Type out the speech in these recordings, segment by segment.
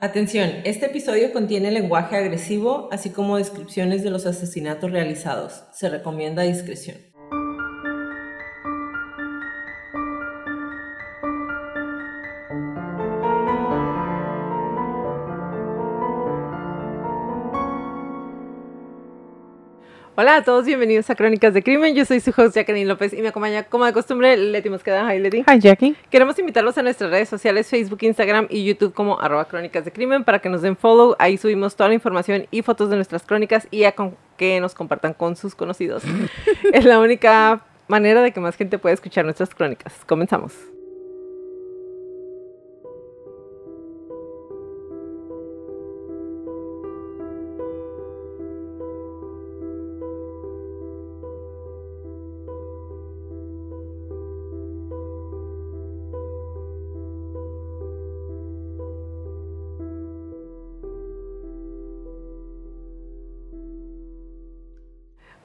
Atención, este episodio contiene lenguaje agresivo, así como descripciones de los asesinatos realizados. Se recomienda discreción. Hola a todos, bienvenidos a Crónicas de Crimen. Yo soy su host Jacqueline López y me acompaña, como de costumbre, Leti Mosqueda. Hi, Leti. Hi, Jackie. Queremos invitarlos a nuestras redes sociales, Facebook, Instagram y YouTube como arroba Crónicas de Crimen para que nos den follow. Ahí subimos toda la información y fotos de nuestras crónicas y a que nos compartan con sus conocidos. es la única manera de que más gente pueda escuchar nuestras crónicas. Comenzamos.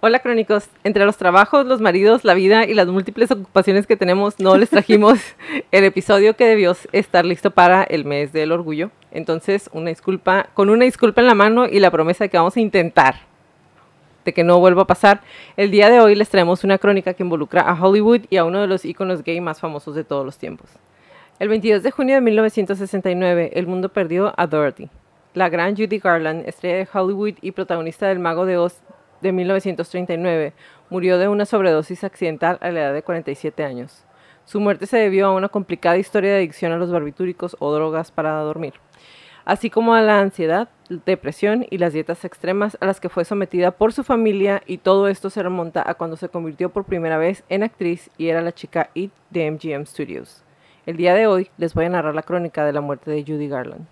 Hola crónicos, entre los trabajos, los maridos, la vida y las múltiples ocupaciones que tenemos, no les trajimos el episodio que debió estar listo para el mes del orgullo. Entonces, una disculpa, con una disculpa en la mano y la promesa de que vamos a intentar de que no vuelva a pasar, el día de hoy les traemos una crónica que involucra a Hollywood y a uno de los íconos gay más famosos de todos los tiempos. El 22 de junio de 1969, el mundo perdió a Dorothy, la gran Judy Garland, estrella de Hollywood y protagonista del Mago de Oz de 1939, murió de una sobredosis accidental a la edad de 47 años. Su muerte se debió a una complicada historia de adicción a los barbitúricos o drogas para dormir, así como a la ansiedad, depresión y las dietas extremas a las que fue sometida por su familia y todo esto se remonta a cuando se convirtió por primera vez en actriz y era la chica It de MGM Studios. El día de hoy les voy a narrar la crónica de la muerte de Judy Garland.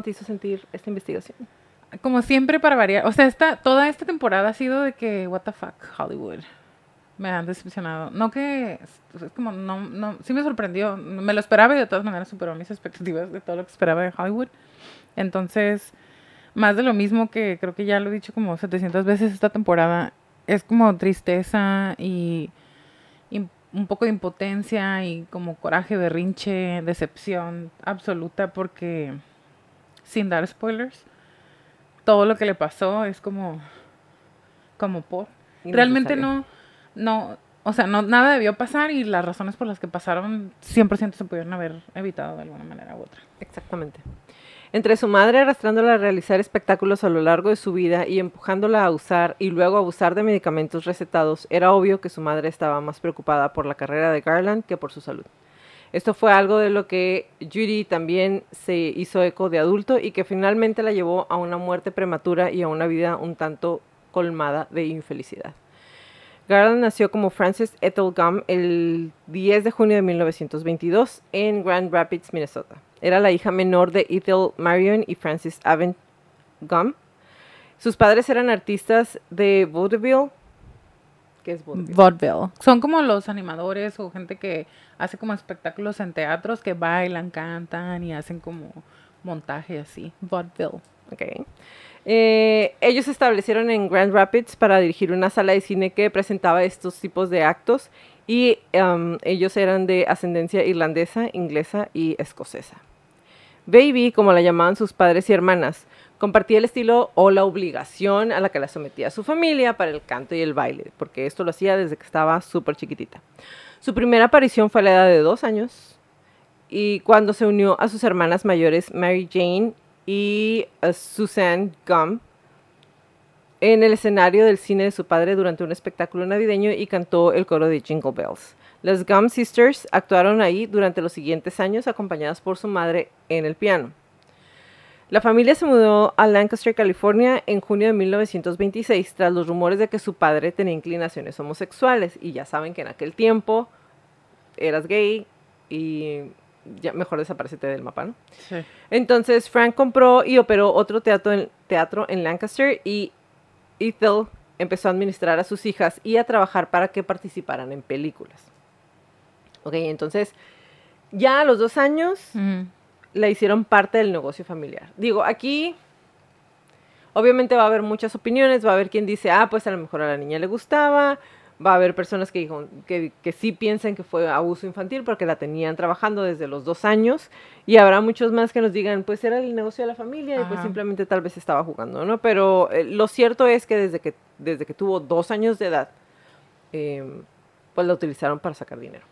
¿Cómo te hizo sentir esta investigación? Como siempre, para variar. O sea, esta, toda esta temporada ha sido de que, what the fuck, Hollywood. Me han decepcionado. No que. Es como, no, no. Sí me sorprendió. Me lo esperaba y de todas maneras superó mis expectativas de todo lo que esperaba de Hollywood. Entonces, más de lo mismo que creo que ya lo he dicho como 700 veces esta temporada. Es como tristeza y, y un poco de impotencia y como coraje, berrinche, decepción absoluta porque sin dar spoilers, todo lo que le pasó es como, como por. Realmente no, no, o sea, no, nada debió pasar y las razones por las que pasaron 100% se pudieron haber evitado de alguna manera u otra. Exactamente. Entre su madre arrastrándola a realizar espectáculos a lo largo de su vida y empujándola a usar y luego a abusar de medicamentos recetados, era obvio que su madre estaba más preocupada por la carrera de Garland que por su salud. Esto fue algo de lo que Judy también se hizo eco de adulto y que finalmente la llevó a una muerte prematura y a una vida un tanto colmada de infelicidad. Garland nació como Frances Ethel Gum el 10 de junio de 1922 en Grand Rapids, Minnesota. Era la hija menor de Ethel Marion y Francis Avent Gum. Sus padres eran artistas de vaudeville, ¿Qué es vaudeville? Vaudeville. Son como los animadores o gente que hace como espectáculos en teatros que bailan, cantan y hacen como montaje así. Vaudeville. Ok. Eh, ellos se establecieron en Grand Rapids para dirigir una sala de cine que presentaba estos tipos de actos y um, ellos eran de ascendencia irlandesa, inglesa y escocesa. Baby, como la llamaban sus padres y hermanas, compartía el estilo o la obligación a la que la sometía su familia para el canto y el baile, porque esto lo hacía desde que estaba súper chiquitita. Su primera aparición fue a la edad de dos años y cuando se unió a sus hermanas mayores Mary Jane y uh, Suzanne Gum en el escenario del cine de su padre durante un espectáculo navideño y cantó el coro de Jingle Bells. Las Gum Sisters actuaron ahí durante los siguientes años acompañadas por su madre en el piano. La familia se mudó a Lancaster, California en junio de 1926 tras los rumores de que su padre tenía inclinaciones homosexuales y ya saben que en aquel tiempo eras gay y ya mejor desaparecete del mapa, ¿no? Sí. Entonces Frank compró y operó otro teatro en, teatro en Lancaster y Ethel empezó a administrar a sus hijas y a trabajar para que participaran en películas. Ok, entonces ya a los dos años. La hicieron parte del negocio familiar. Digo, aquí obviamente va a haber muchas opiniones, va a haber quien dice, ah, pues a lo mejor a la niña le gustaba, va a haber personas que, dijo- que, que sí piensan que fue abuso infantil porque la tenían trabajando desde los dos años y habrá muchos más que nos digan, pues era el negocio de la familia y pues simplemente tal vez estaba jugando, ¿no? Pero eh, lo cierto es que desde que, desde que tuvo dos años de edad, eh, pues la utilizaron para sacar dinero.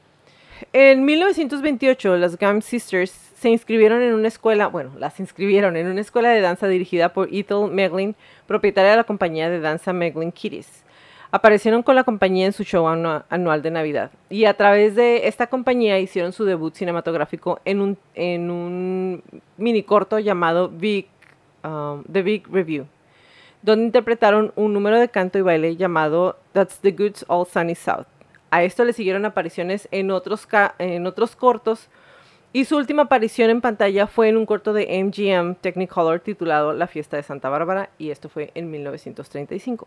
En 1928, las Gum Sisters se inscribieron en una escuela, bueno, las inscribieron en una escuela de danza dirigida por Ethel Meglin, propietaria de la compañía de danza Meglin Kitties. Aparecieron con la compañía en su show anua- anual de Navidad y a través de esta compañía hicieron su debut cinematográfico en un, mini corto llamado um, The Big Review, donde interpretaron un número de canto y baile llamado That's the Goods All Sunny South. A esto le siguieron apariciones en otros, en otros cortos y su última aparición en pantalla fue en un corto de MGM Technicolor titulado La Fiesta de Santa Bárbara y esto fue en 1935.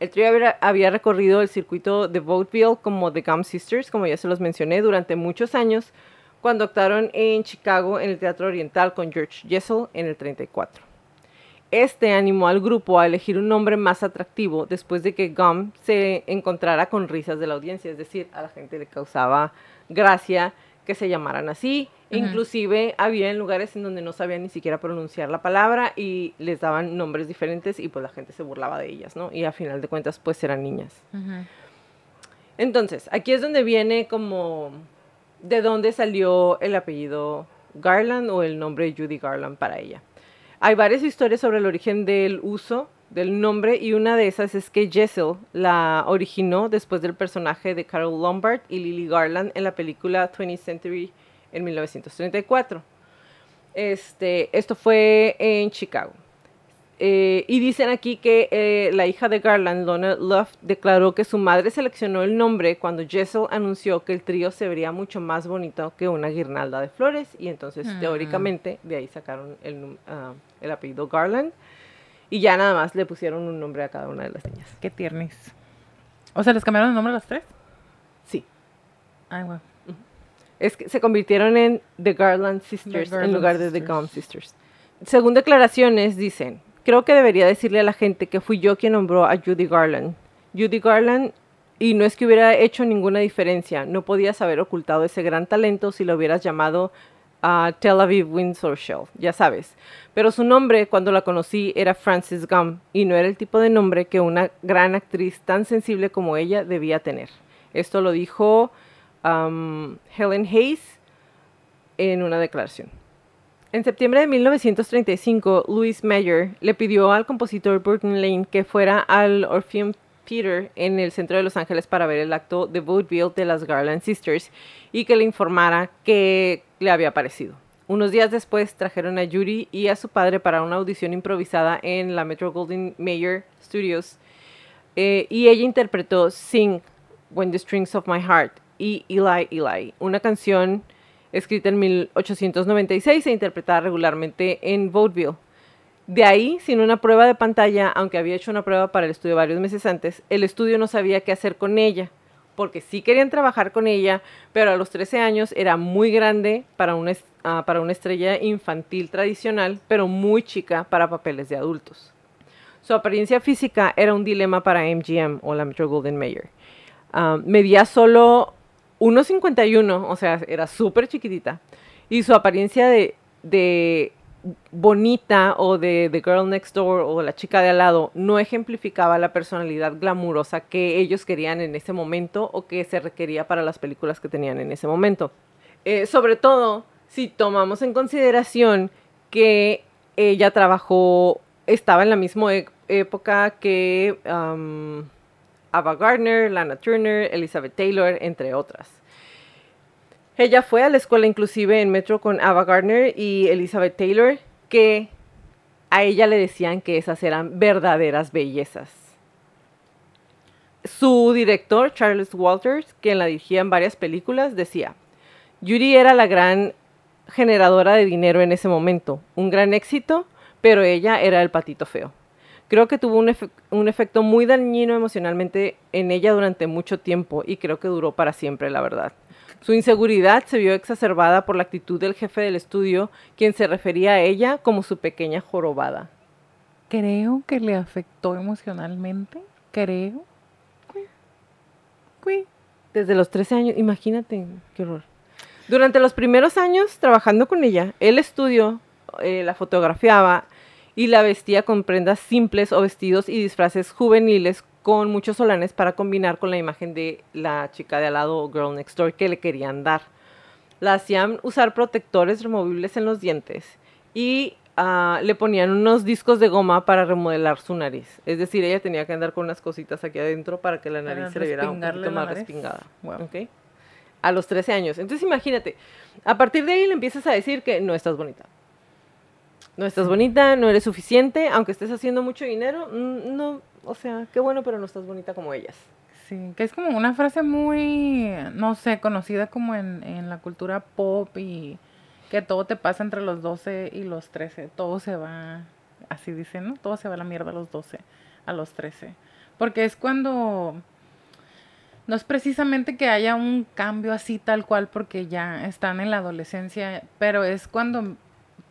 El trío había, había recorrido el circuito de vaudeville como The Gum Sisters, como ya se los mencioné, durante muchos años, cuando actuaron en Chicago en el Teatro Oriental con George Jessel en el 34. Este animó al grupo a elegir un nombre más atractivo después de que Gum se encontrara con risas de la audiencia, es decir, a la gente le causaba gracia que se llamaran así. Inclusive había en lugares en donde no sabían ni siquiera pronunciar la palabra y les daban nombres diferentes y pues la gente se burlaba de ellas, ¿no? Y a final de cuentas pues eran niñas. Entonces, aquí es donde viene como de dónde salió el apellido Garland o el nombre Judy Garland para ella. Hay varias historias sobre el origen del uso del nombre y una de esas es que Jessel la originó después del personaje de Carol Lombard y Lily Garland en la película 20th Century en 1934. Este, esto fue en Chicago. Eh, y dicen aquí que eh, la hija de Garland, Lona Love, declaró que su madre seleccionó el nombre cuando Jessel anunció que el trío se vería mucho más bonito que una guirnalda de flores y entonces Mm. teóricamente de ahí sacaron el, ah, el apellido Garland y ya nada más le pusieron un nombre a cada una de las niñas. Qué tiernis. O sea, ¿les cambiaron el nombre a las tres? Sí, Ay, güey. es que se convirtieron en The Garland Sisters en Garland lugar de The Sisters. Gum Sisters. Según declaraciones, dicen, creo que debería decirle a la gente que fui yo quien nombró a Judy Garland. Judy Garland, y no es que hubiera hecho ninguna diferencia, no podías haber ocultado ese gran talento si lo hubieras llamado a Tel Aviv Windsor Shell, ya sabes. Pero su nombre, cuando la conocí, era Frances Gum, y no era el tipo de nombre que una gran actriz tan sensible como ella debía tener. Esto lo dijo um, Helen Hayes en una declaración. En septiembre de 1935, Louis Mayer le pidió al compositor Burton Lane que fuera al Orpheum Theater en el centro de Los Ángeles para ver el acto de vaudeville de las Garland Sisters y que le informara qué le había parecido. Unos días después trajeron a Judy y a su padre para una audición improvisada en la Metro Goldwyn Mayer Studios eh, y ella interpretó Sing When the Strings of My Heart y Eli Eli, una canción escrita en 1896 e interpretada regularmente en vaudeville. De ahí, sin una prueba de pantalla, aunque había hecho una prueba para el estudio varios meses antes, el estudio no sabía qué hacer con ella, porque sí querían trabajar con ella, pero a los 13 años era muy grande para una, ah, para una estrella infantil tradicional, pero muy chica para papeles de adultos. Su apariencia física era un dilema para MGM o la Metro Golden Mayer. Ah, medía solo 1,51, o sea, era súper chiquitita. Y su apariencia de, de bonita o de The Girl Next Door o la chica de al lado no ejemplificaba la personalidad glamurosa que ellos querían en ese momento o que se requería para las películas que tenían en ese momento. Eh, sobre todo si tomamos en consideración que ella trabajó, estaba en la misma e- época que Ava Gardner, Lana Turner, Elizabeth Taylor, entre otras. Ella fue a la escuela inclusive en Metro con Ava Gardner y Elizabeth Taylor, que a ella le decían que esas eran verdaderas bellezas. Su director, Charles Walters, quien la dirigía en varias películas, decía, Yuri era la gran generadora de dinero en ese momento, un gran éxito, pero ella era el patito feo. Creo que tuvo un, efe- un efecto muy dañino emocionalmente en ella durante mucho tiempo y creo que duró para siempre, la verdad. Su inseguridad se vio exacerbada por la actitud del jefe del estudio, quien se refería a ella como su pequeña jorobada. Creo que le afectó emocionalmente. Creo. Desde los 13 años, imagínate, qué horror. Durante los primeros años trabajando con ella, el estudio eh, la fotografiaba y la vestía con prendas simples o vestidos y disfraces juveniles con muchos solanes para combinar con la imagen de la chica de al lado o girl next door que le querían dar. La hacían usar protectores removibles en los dientes y ah, le ponían unos discos de goma para remodelar su nariz. Es decir, ella tenía que andar con unas cositas aquí adentro para que la nariz se le viera un poquito más nariz. respingada. Wow. A los 13 años. Entonces imagínate, a partir de ahí le empiezas a decir que no estás bonita. No estás bonita, no eres suficiente, aunque estés haciendo mucho dinero, no, o sea, qué bueno, pero no estás bonita como ellas. Sí, que es como una frase muy, no sé, conocida como en, en la cultura pop y que todo te pasa entre los 12 y los 13. Todo se va, así dicen, ¿no? Todo se va a la mierda a los 12, a los 13. Porque es cuando, no es precisamente que haya un cambio así tal cual porque ya están en la adolescencia, pero es cuando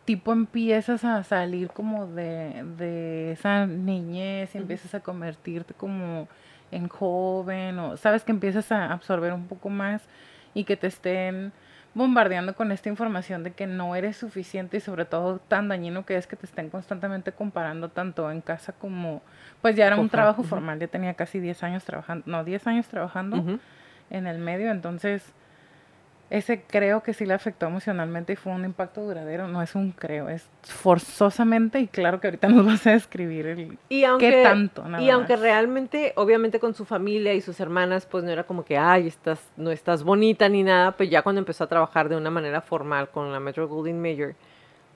tipo empiezas a salir como de, de esa niñez y empiezas a convertirte como en joven o sabes que empiezas a absorber un poco más y que te estén bombardeando con esta información de que no eres suficiente y sobre todo tan dañino que es que te estén constantemente comparando tanto en casa como pues ya era un trabajo formal, ya tenía casi 10 años trabajando, no, 10 años trabajando en el medio, entonces ese creo que sí le afectó emocionalmente y fue un impacto duradero, no es un creo, es forzosamente y claro que ahorita nos vas a describir el Y aunque, tanto, nada y aunque realmente, obviamente con su familia y sus hermanas, pues no era como que, ay, estás, no estás bonita ni nada, pues ya cuando empezó a trabajar de una manera formal con la Metro Goldwyn Mayer,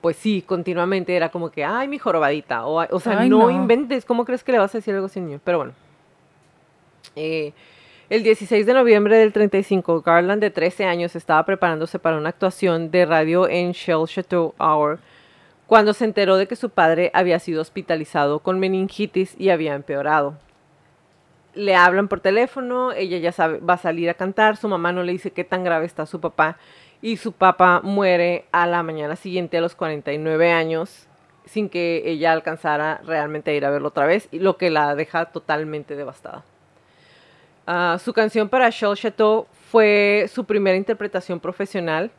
pues sí, continuamente era como que, ay, mi jorobadita, o, o sea, Ay, no, no. inventes, ¿cómo crees que le vas a decir algo así niño? Pero bueno. Eh, el 16 de noviembre del 35, Garland, de 13 años, estaba preparándose para una actuación de radio en Shell Chateau Hour cuando se enteró de que su padre había sido hospitalizado con meningitis y había empeorado. Le hablan por teléfono, ella ya sabe, va a salir a cantar, su mamá no le dice qué tan grave está su papá y su papá muere a la mañana siguiente a los 49 años sin que ella alcanzara realmente a ir a verlo otra vez, lo que la deja totalmente devastada. Ah, su canción para Shell Chateau fue su primera interpretación profesional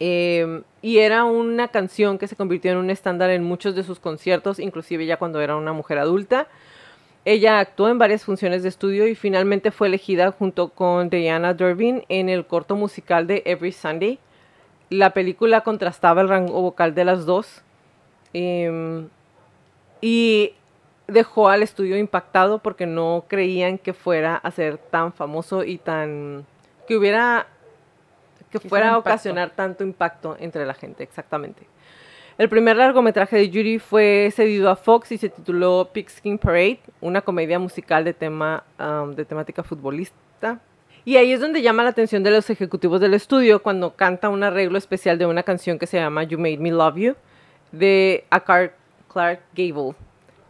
eh, y era una canción que se convirtió en un estándar en muchos de sus conciertos, inclusive ya cuando era una mujer adulta. Ella actuó en varias funciones de estudio y finalmente fue elegida junto con Diana Durbin en el corto musical de Every Sunday. La película contrastaba el rango vocal de las dos em, y dejó al estudio impactado porque no creían que fuera a ser tan famoso y tan que hubiera que fuera a ocasionar tanto impacto entre la gente, exactamente. El primer largometraje de Judy fue cedido a Fox y se tituló Pigskin Parade, una comedia musical de tema um, de temática futbolista. Y ahí es donde llama la atención de los ejecutivos del estudio cuando canta un arreglo especial de una canción que se llama You Made Me Love You de a Clark Gable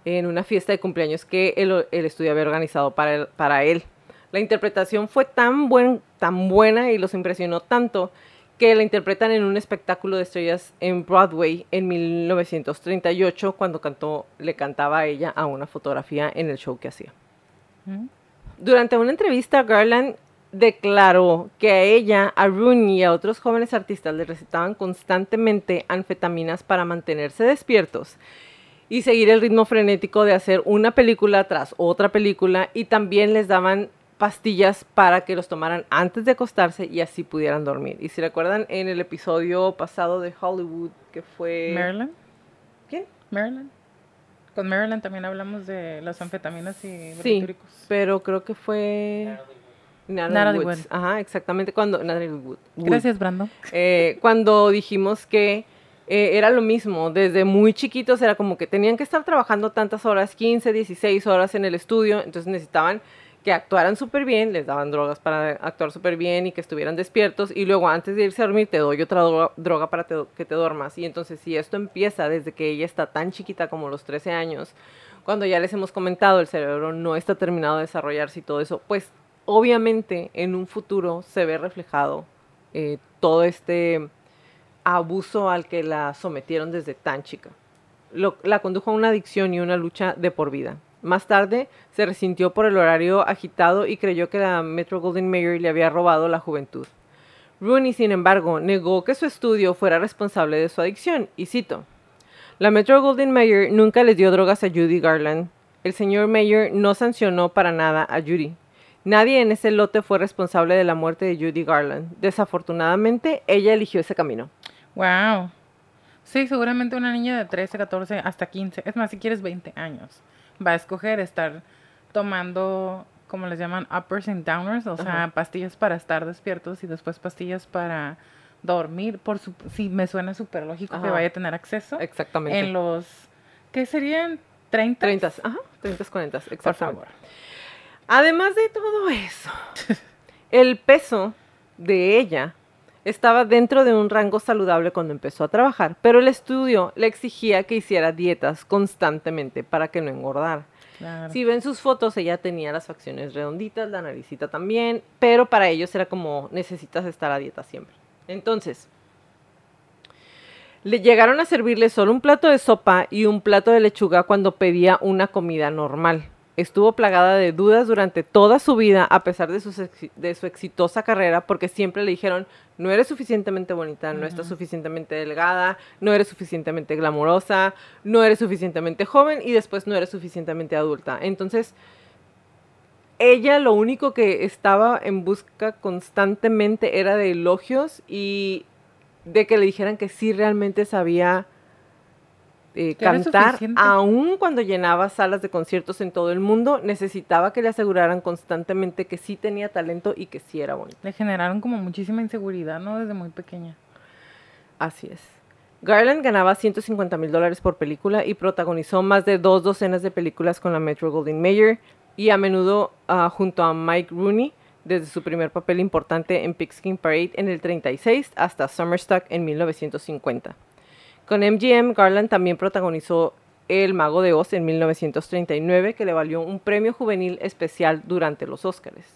en una fiesta de cumpleaños que el, el estudio había organizado para él, para él. La interpretación fue tan, buen, tan buena y los impresionó tanto que la interpretan en un espectáculo de estrellas en Broadway en 1938 cuando cantó, le cantaba a ella a una fotografía en el show que hacía. ¿Mm? Durante una entrevista, Garland declaró que a ella, a Rooney y a otros jóvenes artistas les recetaban constantemente anfetaminas para mantenerse despiertos y seguir el ritmo frenético de hacer una película tras otra película y también les daban pastillas para que los tomaran antes de acostarse y así pudieran dormir. Y si recuerdan en el episodio pasado de Hollywood que fue... Maryland. ¿Quién? Maryland. Con Maryland también hablamos de las anfetaminas y Sí, pero creo que fue... Natalie, Natalie Woods. Wood. Ajá, exactamente cuando... Natalie. Wood. Gracias, Brando. Eh, cuando dijimos que eh, era lo mismo, desde muy chiquitos era como que tenían que estar trabajando tantas horas, 15, 16 horas en el estudio, entonces necesitaban que actuaran súper bien, les daban drogas para actuar súper bien y que estuvieran despiertos y luego antes de irse a dormir te doy otra droga, para que te duermas. Y entonces si esto empieza desde que ella está tan chiquita como los 13 años, cuando ya les hemos comentado el cerebro no está terminado de desarrollarse y todo eso, pues obviamente en un futuro se ve reflejado eh, todo este abuso al que la sometieron desde tan chica. Lo- la condujo a una adicción y una lucha de por vida. Más tarde se resintió por el horario agitado y creyó que la Metro Golden Mayer le había robado la juventud. Rooney, sin embargo, negó que su estudio fuera responsable de su adicción, y cito, La Metro Golden Mayer nunca les dio drogas a Judy Garland. El señor Mayer no sancionó para nada a Judy. Nadie en ese lote fue responsable de la muerte de Judy Garland. Desafortunadamente, ella eligió ese camino. Wow. Sí, seguramente una niña de 13, 14, hasta 15, es más, si quieres 20 años, va a escoger estar tomando, como les llaman, uppers and downers, o sea, pastillas para estar despiertos y después pastillas para dormir. Por su, sí, me suena súper lógico que vaya a tener acceso Exactamente. en los, ¿qué serían? 30. 30, ajá, 30, 40, Por favor. Además de todo eso, el peso de ella estaba dentro de un rango saludable cuando empezó a trabajar, pero el estudio le exigía que hiciera dietas constantemente para que no engordara. Claro. Si ven sus fotos, ella tenía las facciones redonditas, la naricita también, pero para ellos era como necesitas estar a dieta siempre. Entonces, le llegaron a servirle solo un plato de sopa y un plato de lechuga cuando pedía una comida normal. Estuvo plagada de dudas durante toda su vida, a pesar de su, de su exitosa carrera, porque siempre le dijeron, no eres suficientemente bonita, no estás suficientemente delgada, no eres suficientemente glamurosa, no eres suficientemente joven y después no eres suficientemente adulta. Entonces, ella lo único que estaba en busca constantemente era de elogios y de que le dijeran que sí realmente sabía eh, cantar, aun cuando llenaba salas de conciertos en todo el mundo, necesitaba que le aseguraran constantemente que sí tenía talento y que sí era bonita. Le generaron como muchísima inseguridad, ¿no? Desde muy pequeña. Así es. Garland ganaba 150 mil dólares por película y protagonizó más de dos docenas de películas con la Metro Goldwyn Mayer y a menudo ah, junto a Mike Rooney desde su primer papel importante en Pigskin Parade en el 36 hasta Summerstock en 1950. Con MGM, Garland también protagonizó El Mago de Oz en 1939, que le valió un premio juvenil especial durante los Óscares.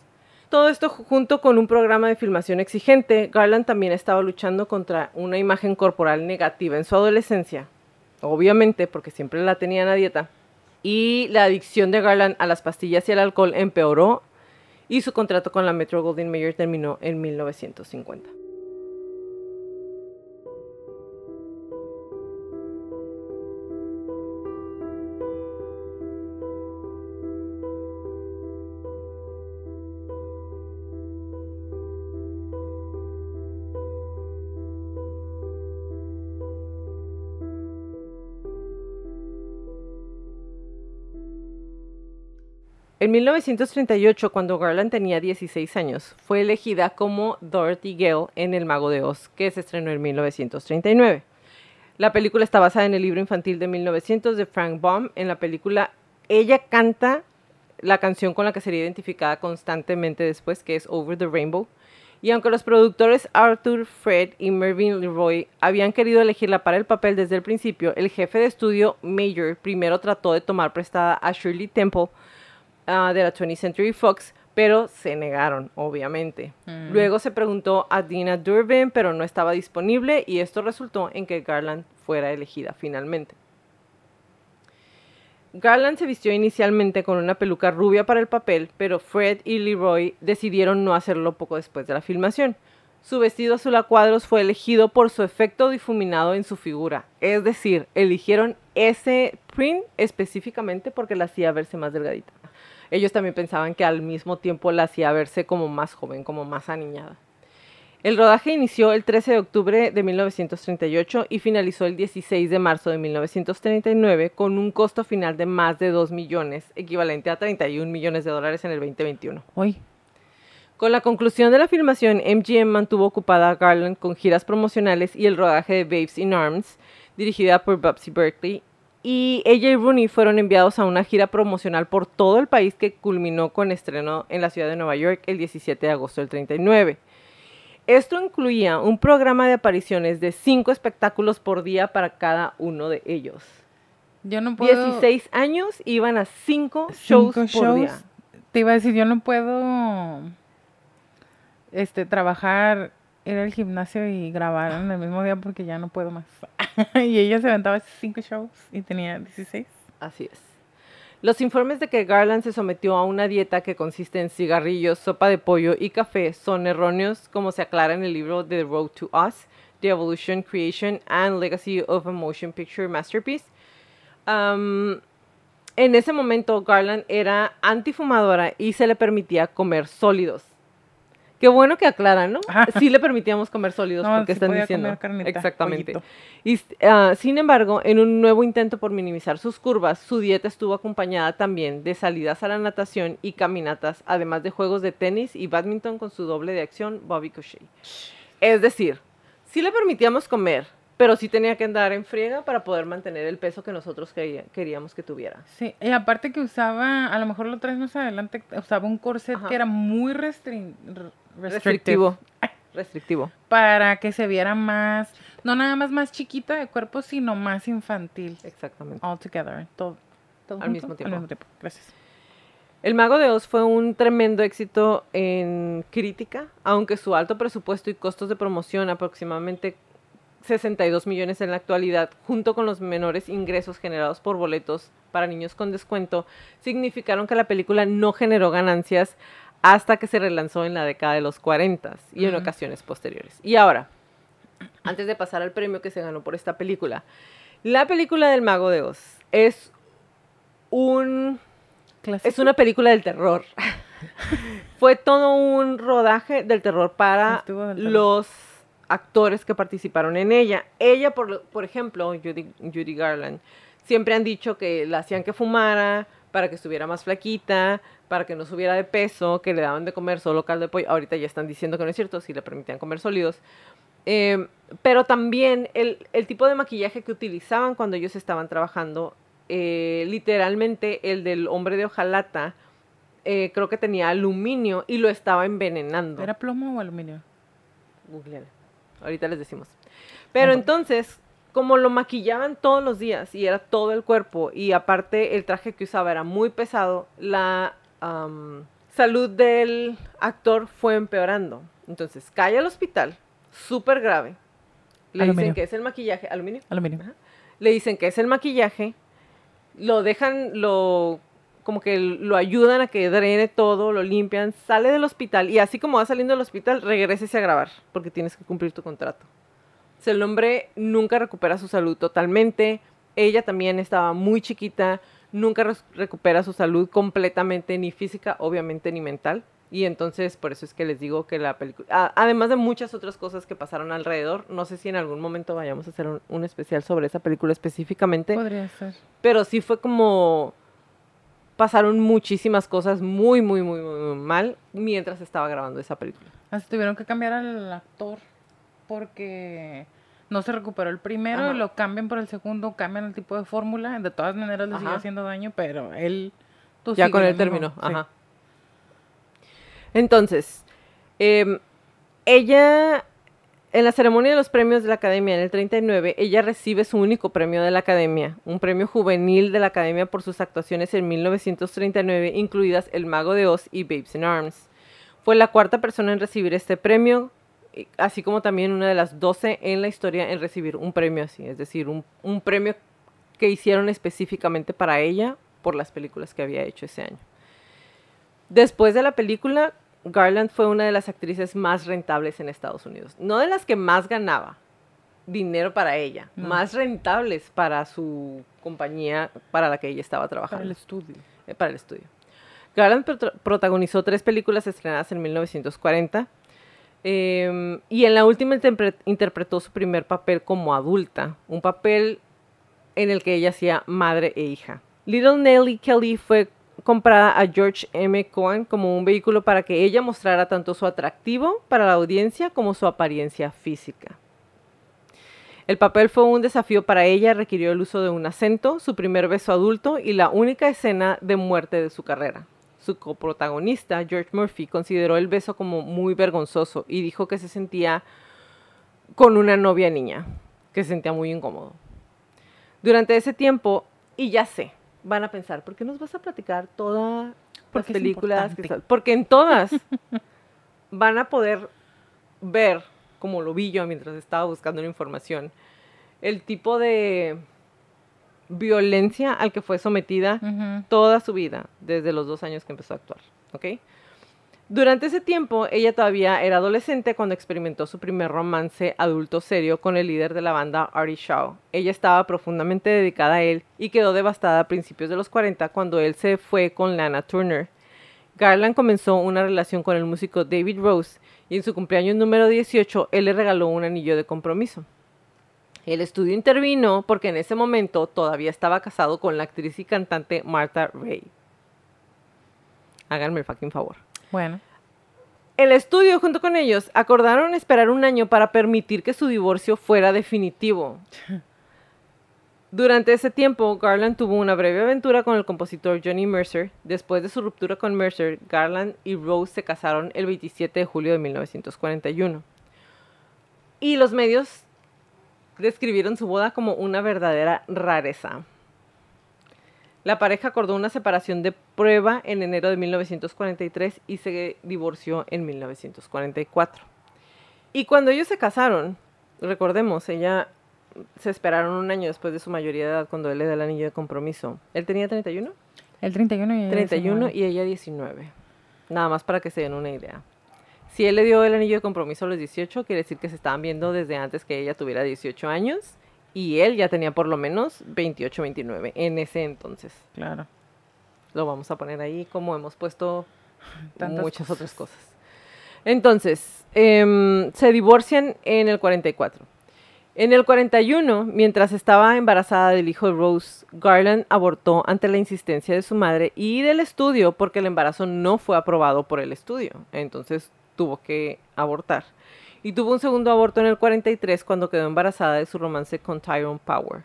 Todo esto ju- junto con un programa de filmación exigente, Garland también estaba luchando contra una imagen corporal negativa en su adolescencia, obviamente porque siempre la tenían a dieta, y la adicción de Garland a las pastillas y al alcohol empeoró y su contrato con la Metro Goldwyn Mayer terminó en 1950. En 1938, cuando Garland tenía 16 años, fue elegida como Dorothy Gale en El Mago de Oz, que se estrenó en 1939. La película está basada en el libro infantil de 1900 de Frank Baum. En la película, ella canta la canción con la que sería identificada constantemente después, que es Over the Rainbow. Y aunque los productores Arthur, Fred y Mervyn Leroy habían querido elegirla para el papel desde el principio, el jefe de estudio, Major, primero trató de tomar prestada a Shirley Temple ah, de la 20th Century Fox, pero se negaron, obviamente. Mm. Luego se preguntó a Dina Durbin, pero no estaba disponible y esto resultó en que Garland fuera elegida finalmente. Garland se vistió inicialmente con una peluca rubia para el papel, pero Fred y Leroy decidieron no hacerlo poco después de la filmación. Su vestido azul a cuadros fue elegido por su efecto difuminado en su figura, es decir, eligieron ese print específicamente porque la hacía verse más delgadita. Ellos también pensaban que al mismo tiempo la hacía verse como más joven, como más aniñada. El rodaje inició el 13 de octubre de 1938 y finalizó el 16 de marzo de 1939 con un costo final de más de 2 millones, equivalente a 31 millones de dólares en el 2021. Uy, Con la conclusión de la filmación, MGM mantuvo ocupada a Garland con giras promocionales y el rodaje de Babes in Arms, dirigida por Bubsy Berkeley, y ella y Rooney fueron enviados a una gira promocional por todo el país que culminó con estreno en la ciudad de Nueva York el 17 de agosto del 39. Esto incluía un programa de apariciones de cinco espectáculos por día para cada uno de ellos. Yo no puedo... 16 años iban a cinco shows por shows. día. Te iba a decir, yo no puedo este trabajar, ir al gimnasio y grabar en el mismo día porque ya no puedo más. y ella se aventaba cinco shows y tenía 16. Así es. Los informes de que Garland se sometió a una dieta que consiste en cigarrillos, sopa de pollo y café son erróneos, como se aclara en el libro The Road to Us, The Evolution, Creation and Legacy of a Motion Picture Masterpiece. En ese momento Garland era antifumadora y se le permitía comer sólidos. Qué bueno que aclaran, ¿no? Sí le permitíamos comer sólidos No, porque sí están diciendo. Exactamente. pollito. Y, ah, sin embargo, en un nuevo intento por minimizar sus curvas, su dieta estuvo acompañada también de salidas a la natación y caminatas, además de juegos de tenis y badminton con su doble de acción, Bobby Cochet. Es decir, sí le permitíamos comer, pero sí tenía que andar en friega para poder mantener el peso que nosotros quería- queríamos que tuviera. Sí, y aparte que usaba, a lo mejor lo traes más adelante, usaba un corset Ajá. que era muy restrin- r- restrictive Restrictivo. Restrictivo. para que se viera más, no nada más más chiquita de cuerpo, sino más infantil. Exactamente. All together, todo, todo Al junto, mismo tiempo. Al mismo tiempo. Gracias. El Mago de Oz fue un tremendo éxito en crítica, aunque su alto presupuesto y costos de promoción, aproximadamente 62 millones en la actualidad, junto con los menores ingresos generados por boletos para niños con descuento, significaron que la película no generó ganancias hasta que se relanzó en la década de los 40 y en ocasiones posteriores. Y ahora, antes de pasar al premio que se ganó por esta película, la película del Mago de Oz es un es una película del terror. Fue todo un rodaje del terror para los actores que participaron en ella. Ella, por, por ejemplo, Judy, Judy Garland, siempre han dicho que la hacían que fumara para que estuviera más flaquita, para que no subiera de peso, que le daban de comer solo caldo de pollo. Ahorita ya están diciendo que no es cierto, si le permitían comer sólidos. Eh, pero también el, el tipo de maquillaje que utilizaban cuando ellos estaban trabajando, eh, literalmente el del hombre de hojalata, eh, creo que tenía aluminio y lo estaba envenenando. ¿Era plomo o aluminio? Googleala. Ahorita les decimos. Pero entonces, como lo maquillaban todos los días y era todo el cuerpo y aparte el traje que usaba era muy pesado, la am, salud del actor fue empeorando. Entonces, cae al hospital, súper grave. Le Aluminio. dicen que es el maquillaje, aluminio. Aluminio. Ajá. Le dicen que es el maquillaje, lo dejan, lo como que lo ayudan a que drene todo, lo limpian, sale del hospital y así como va saliendo del hospital, regrésese a grabar porque tienes que cumplir tu contrato. O sea, el hombre nunca recupera su salud totalmente, ella también estaba muy chiquita, nunca recupera su salud completamente, ni física, obviamente, ni mental. Y entonces, por eso es que les digo que la película, además de muchas otras cosas que pasaron alrededor, no sé si en algún momento vayamos a hacer un, un especial sobre esa película específicamente, Podría ser. pero sí fue como pasaron muchísimas cosas muy, muy, muy, muy, muy mal mientras estaba grabando esa película. Así tuvieron que cambiar al actor porque no se recuperó el primero, Ajá. lo cambian por el segundo, cambian el tipo de fórmula. De todas maneras le sigue Ajá. haciendo daño, pero él. tú ya sigue con término. sí. Ajá. Entonces, em, ella, en la ceremonia de los premios de la Academia en el 39, ella recibe su único premio de la Academia, un premio juvenil de la Academia por sus actuaciones en 1939, incluidas El Mago de Oz y Babes in Arms. Fue la cuarta persona en recibir este premio, así como también una de las 12 en la historia en recibir un premio así, es decir, un, un premio que hicieron específicamente para ella por las películas que había hecho ese año. Después de la película, Garland fue una de las actrices más rentables en Estados Unidos. No de las que más ganaba dinero para ella, No. más rentables para su compañía para la que ella estaba trabajando Para el estudio. eh, para el estudio. Garland prota- protagonizó tres películas estrenadas en 1940 em, y en la última interpre- interpretó su primer papel como adulta, un papel en el que ella hacía madre e hija. Little Nellie Kelly fue comprada a George M. Cohen como un vehículo para que ella mostrara tanto su atractivo para la audiencia como su apariencia física. El papel fue un desafío para ella, requirió el uso de un acento, su primer beso adulto y la única escena de muerte de su carrera. Su coprotagonista, George Murphy, consideró el beso como muy vergonzoso y dijo que se sentía con una novia niña, que se sentía muy incómodo. Durante ese tiempo, y ya sé, van a pensar, ¿por qué nos vas a platicar todas las películas? que sal-?" Porque en todas van a poder ver, como lo vi yo mientras estaba buscando la información, el tipo de violencia al que fue sometida toda su vida, desde los dos años que empezó a actuar. ¿ok? Durante ese tiempo, ella todavía era adolescente cuando experimentó su primer romance adulto serio con el líder de la banda, Artie Shaw. Ella estaba profundamente dedicada a él y quedó devastada a principios de los 40 cuando él se fue con Lana Turner. Garland comenzó una relación con el músico David Rose y en su cumpleaños número 18 él le regaló un anillo de compromiso. El estudio intervino porque en ese momento todavía estaba casado con la actriz y cantante Martha Ray. Háganme el fucking favor. Bueno. El estudio, junto con ellos, acordaron esperar un año para permitir que su divorcio fuera definitivo. Durante ese tiempo, Garland tuvo una breve aventura con el compositor Johnny Mercer. Después de su ruptura con Mercer, Garland y Rose se casaron el 27 de julio de 1941. Y los medios describieron su boda como una verdadera rareza. La pareja acordó una separación de prueba en enero de 1943 y se divorció en 1944. Y cuando ellos se casaron, recordemos, ella se esperaron un año después de su mayoría de edad cuando él le da el anillo de compromiso. ¿Él tenía 31? El 31 y ella 31 19. y ella 19. Nada más para que se den una idea. Si él le dio el anillo de compromiso a los 18, quiere decir que se estaban viendo desde antes que ella tuviera 18 años y él ya tenía por lo menos 28, 29 en ese entonces. Claro. Lo vamos a poner ahí como hemos puesto Tantas muchas cosas. otras cosas. Entonces, em, se divorcian en el 44. En el 41, mientras estaba embarazada del hijo de Rose, Garland abortó ante la insistencia de su madre y del estudio porque el embarazo no fue aprobado por el estudio. Entonces tuvo que abortar. Y tuvo un segundo aborto en el 43 cuando quedó embarazada de su romance con Tyrone Power.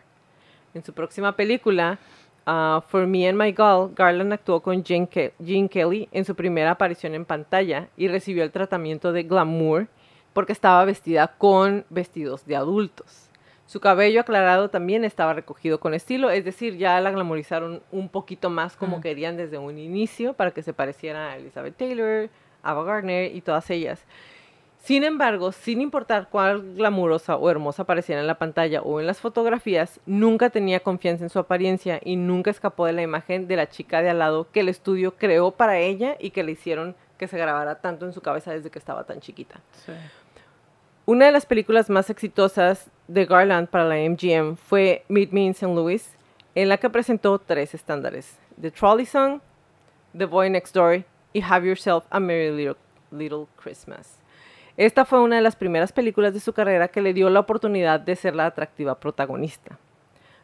En su próxima película, ah, For Me and My Girl, Garland actuó con Gene, Ke- Gene Kelly en su primera aparición en pantalla y recibió el tratamiento de glamour porque estaba vestida con vestidos de adultos. Su cabello aclarado también estaba recogido con estilo, es decir, ya la glamorizaron un poquito más como querían desde un inicio para que se pareciera a Elizabeth Taylor, Ava Gardner y todas ellas. Sin embargo, sin importar cuál glamurosa o hermosa pareciera en la pantalla o en las fotografías, nunca tenía confianza en su apariencia y nunca escapó de la imagen de la chica de al lado que el estudio creó para ella y que le hicieron que se grabara tanto en su cabeza desde que estaba tan chiquita. Sí. Una de las películas más exitosas de Garland para la MGM fue Meet Me in St. Louis, en la que presentó tres estándares: The Trolley Song, The Boy Next Door y Have Yourself a Merry Little, Little Christmas. Esta fue una de las primeras películas de su carrera que le dio la oportunidad de ser la atractiva protagonista.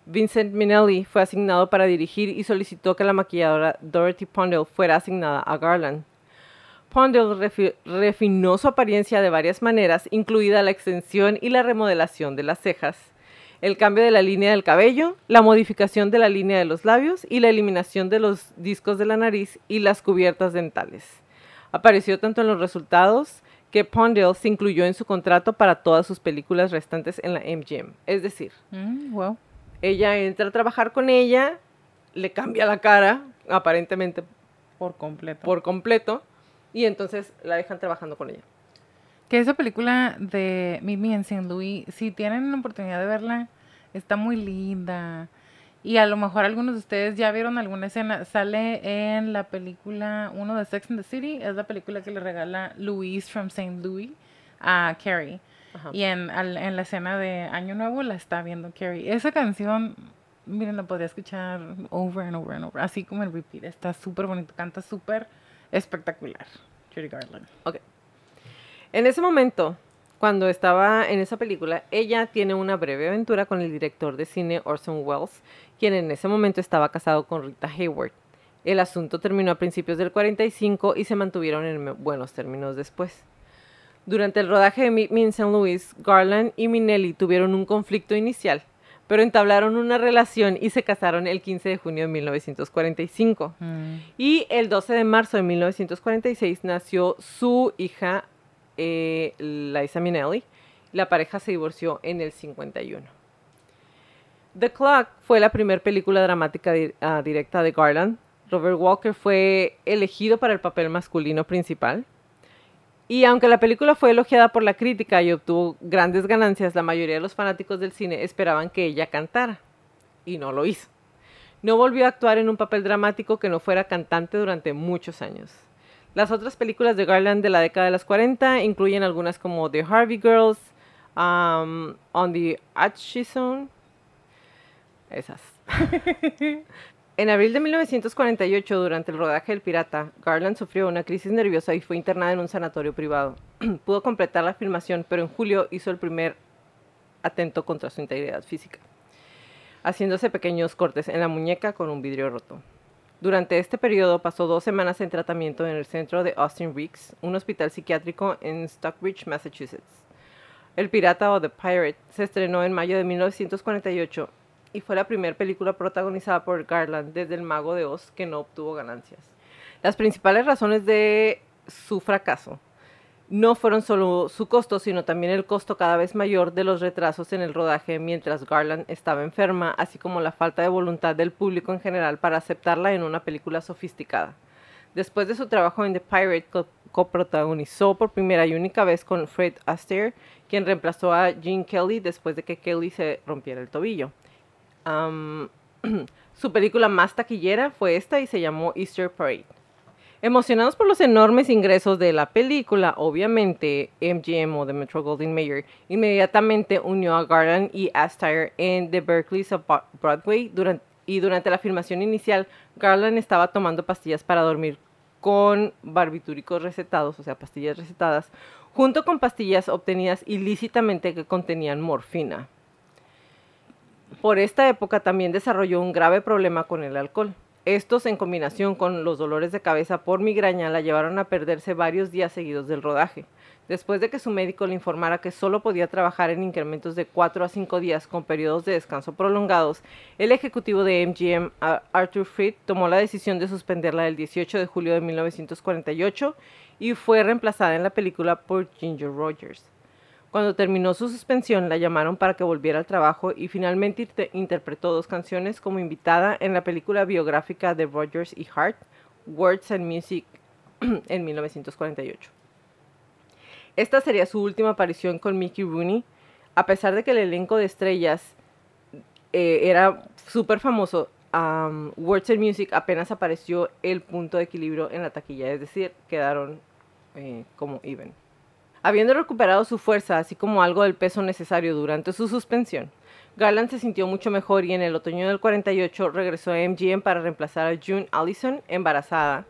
Vincent Minnelli fue asignado para dirigir y solicitó que la maquilladora Dorothy Pondell fuera asignada a Garland. Pondell refi- refinó su apariencia de varias maneras, incluida la extensión y la remodelación de las cejas, el cambio de la línea del cabello, la modificación de la línea de los labios y la eliminación de los discos de la nariz y las cubiertas dentales. Apareció tanto en los resultados que Pondell se incluyó en su contrato para todas sus películas restantes en la MGM. Es decir, Mm, wow. ella entra a trabajar con ella, le cambia la cara, aparentemente Por completo. por completo, y entonces la dejan trabajando con ella. Que esa película de Meet Me in St. Louis, si tienen la oportunidad de verla, está muy linda. Y a lo mejor algunos de ustedes ya vieron alguna escena. Sale en la película, uno de Sex and the City, es la película que le regala Louise from St. Louis a Carrie. Ajá. Y en, al- en la escena de Año Nuevo la está viendo Carrie. Esa canción, miren, la podría escuchar over and over and over, así como en repeat. Está súper bonito, canta súper espectacular. Judy Garland. Ok. En ese momento, cuando estaba en esa película, ella tiene una breve aventura con el director de cine Orson Welles, quien en ese momento estaba casado con Rita Hayward. El asunto terminó a principios del 45 y se mantuvieron en buenos términos después. Durante el rodaje de Meet Me in St. Louis, Garland y Minelli tuvieron un conflicto inicial, pero entablaron una relación y se casaron el 15 de junio de 1945. Mm. Y el 12 de marzo de 1946 nació su hija, eh, Liza Minnelli. La pareja se divorció en el 51. The Clock fue la primera película dramática ah, directa de Garland. Robert Walker fue elegido para el papel masculino principal. Y aunque la película fue elogiada por la crítica y obtuvo grandes ganancias, la mayoría de los fanáticos del cine esperaban que ella cantara. Y no lo hizo. No volvió a actuar en un papel dramático que no fuera cantante durante muchos años. Las otras películas de Garland de la década de los 40 incluyen algunas como The Harvey Girls, um, On the Atchison, esas. en abril de 1948, durante el rodaje del Pirata, Garland sufrió una crisis nerviosa y fue internada en un sanatorio privado. Pudo completar la filmación, pero en julio hizo el primer atento contra su integridad física, haciéndose pequeños cortes en la muñeca con un vidrio roto. Durante este periodo pasó dos semanas en tratamiento en el centro de Austin Reeks, un hospital psiquiátrico en Stockbridge, Massachusetts. El Pirata o The Pirate se estrenó en mayo de 1948 y fue la primera película protagonizada por Garland desde El Mago de Oz que no obtuvo ganancias. Las principales razones de su fracaso no fueron solo su costo, sino también el costo cada vez mayor de los retrasos en el rodaje mientras Garland estaba enferma, así como la falta de voluntad del público en general para aceptarla en una película sofisticada. Después de su trabajo en The Pirate, co- coprotagonizó por primera y única vez con Fred Astaire, quien reemplazó a Gene Kelly después de que Kelly se rompiera el tobillo. Su película más taquillera fue esta y se llamó Easter Parade. Emocionados por los enormes ingresos de la película, obviamente MGM o The Metro Goldwyn Mayer inmediatamente unió a Garland y Astaire en The Berkeleys of Broadway y durante la filmación inicial Garland estaba tomando pastillas para dormir con barbitúricos recetados, o sea, pastillas recetadas, junto con pastillas obtenidas ilícitamente que contenían morfina. Por esta época también desarrolló un grave problema con el alcohol. Estos, en combinación con los dolores de cabeza por migraña, la llevaron a perderse varios días seguidos del rodaje. Después de que su médico le informara que solo podía trabajar en incrementos de 4 a 5 días con periodos de descanso prolongados, el ejecutivo de MGM, Arthur Fried, tomó la decisión de suspenderla el 18 de julio de 1948 y fue reemplazada en la película por Ginger Rogers. Cuando terminó su suspensión, la llamaron para que volviera al trabajo y finalmente inter- interpretó dos canciones como invitada en la película biográfica de Rogers y Hart, Words and Music, en 1948. Esta sería su última aparición con Mickey Rooney, a pesar de que el elenco de estrellas eh, era súper famoso. Words and Music apenas apareció el punto de equilibrio en la taquilla, es decir, quedaron eh, como even. Habiendo recuperado su fuerza, así como algo del peso necesario durante su suspensión, Garland se sintió mucho mejor y en el otoño del 48 regresó a MGM para reemplazar a June Allison, embarazada,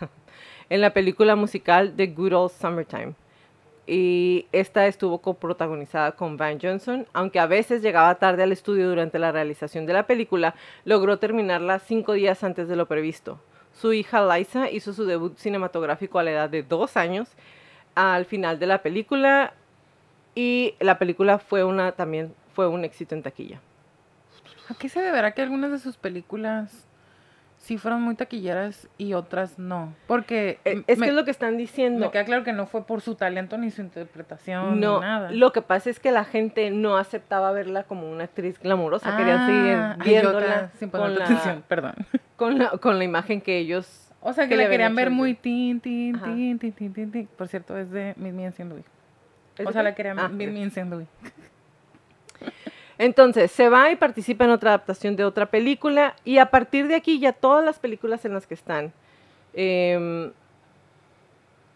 en la película musical The Good Old Summertime. Y esta estuvo coprotagonizada con Van Johnson, aunque a veces llegaba tarde al estudio durante la realización de la película, logró terminarla cinco días antes de lo previsto. Su hija Liza hizo su debut cinematográfico a la edad de dos años al final de la película y la película fue una también fue un éxito en taquilla. ¿A qué se deberá que algunas de sus películas sí fueron muy taquilleras y otras no? Porque Eh, Es me, que es lo que están diciendo. me queda claro que no fue por su talento ni su interpretación No, ni nada. lo que pasa es que la gente no aceptaba verla como una actriz glamurosa, querían Ah, seguir ay, viéndola otra, sin con poner la, atención, perdón. con, la, con la imagen que ellos... O sea, que, la querían ver muy tin, tin, tin, tin, tin, tin, tin. Por cierto, es de Miss Me Enciendo Louis. ¿Es O sea, la querían Ah, Miss Enciendo Louis. Entonces, se va y participa en otra adaptación de otra película y a partir de aquí ya todas las películas en las que están, em,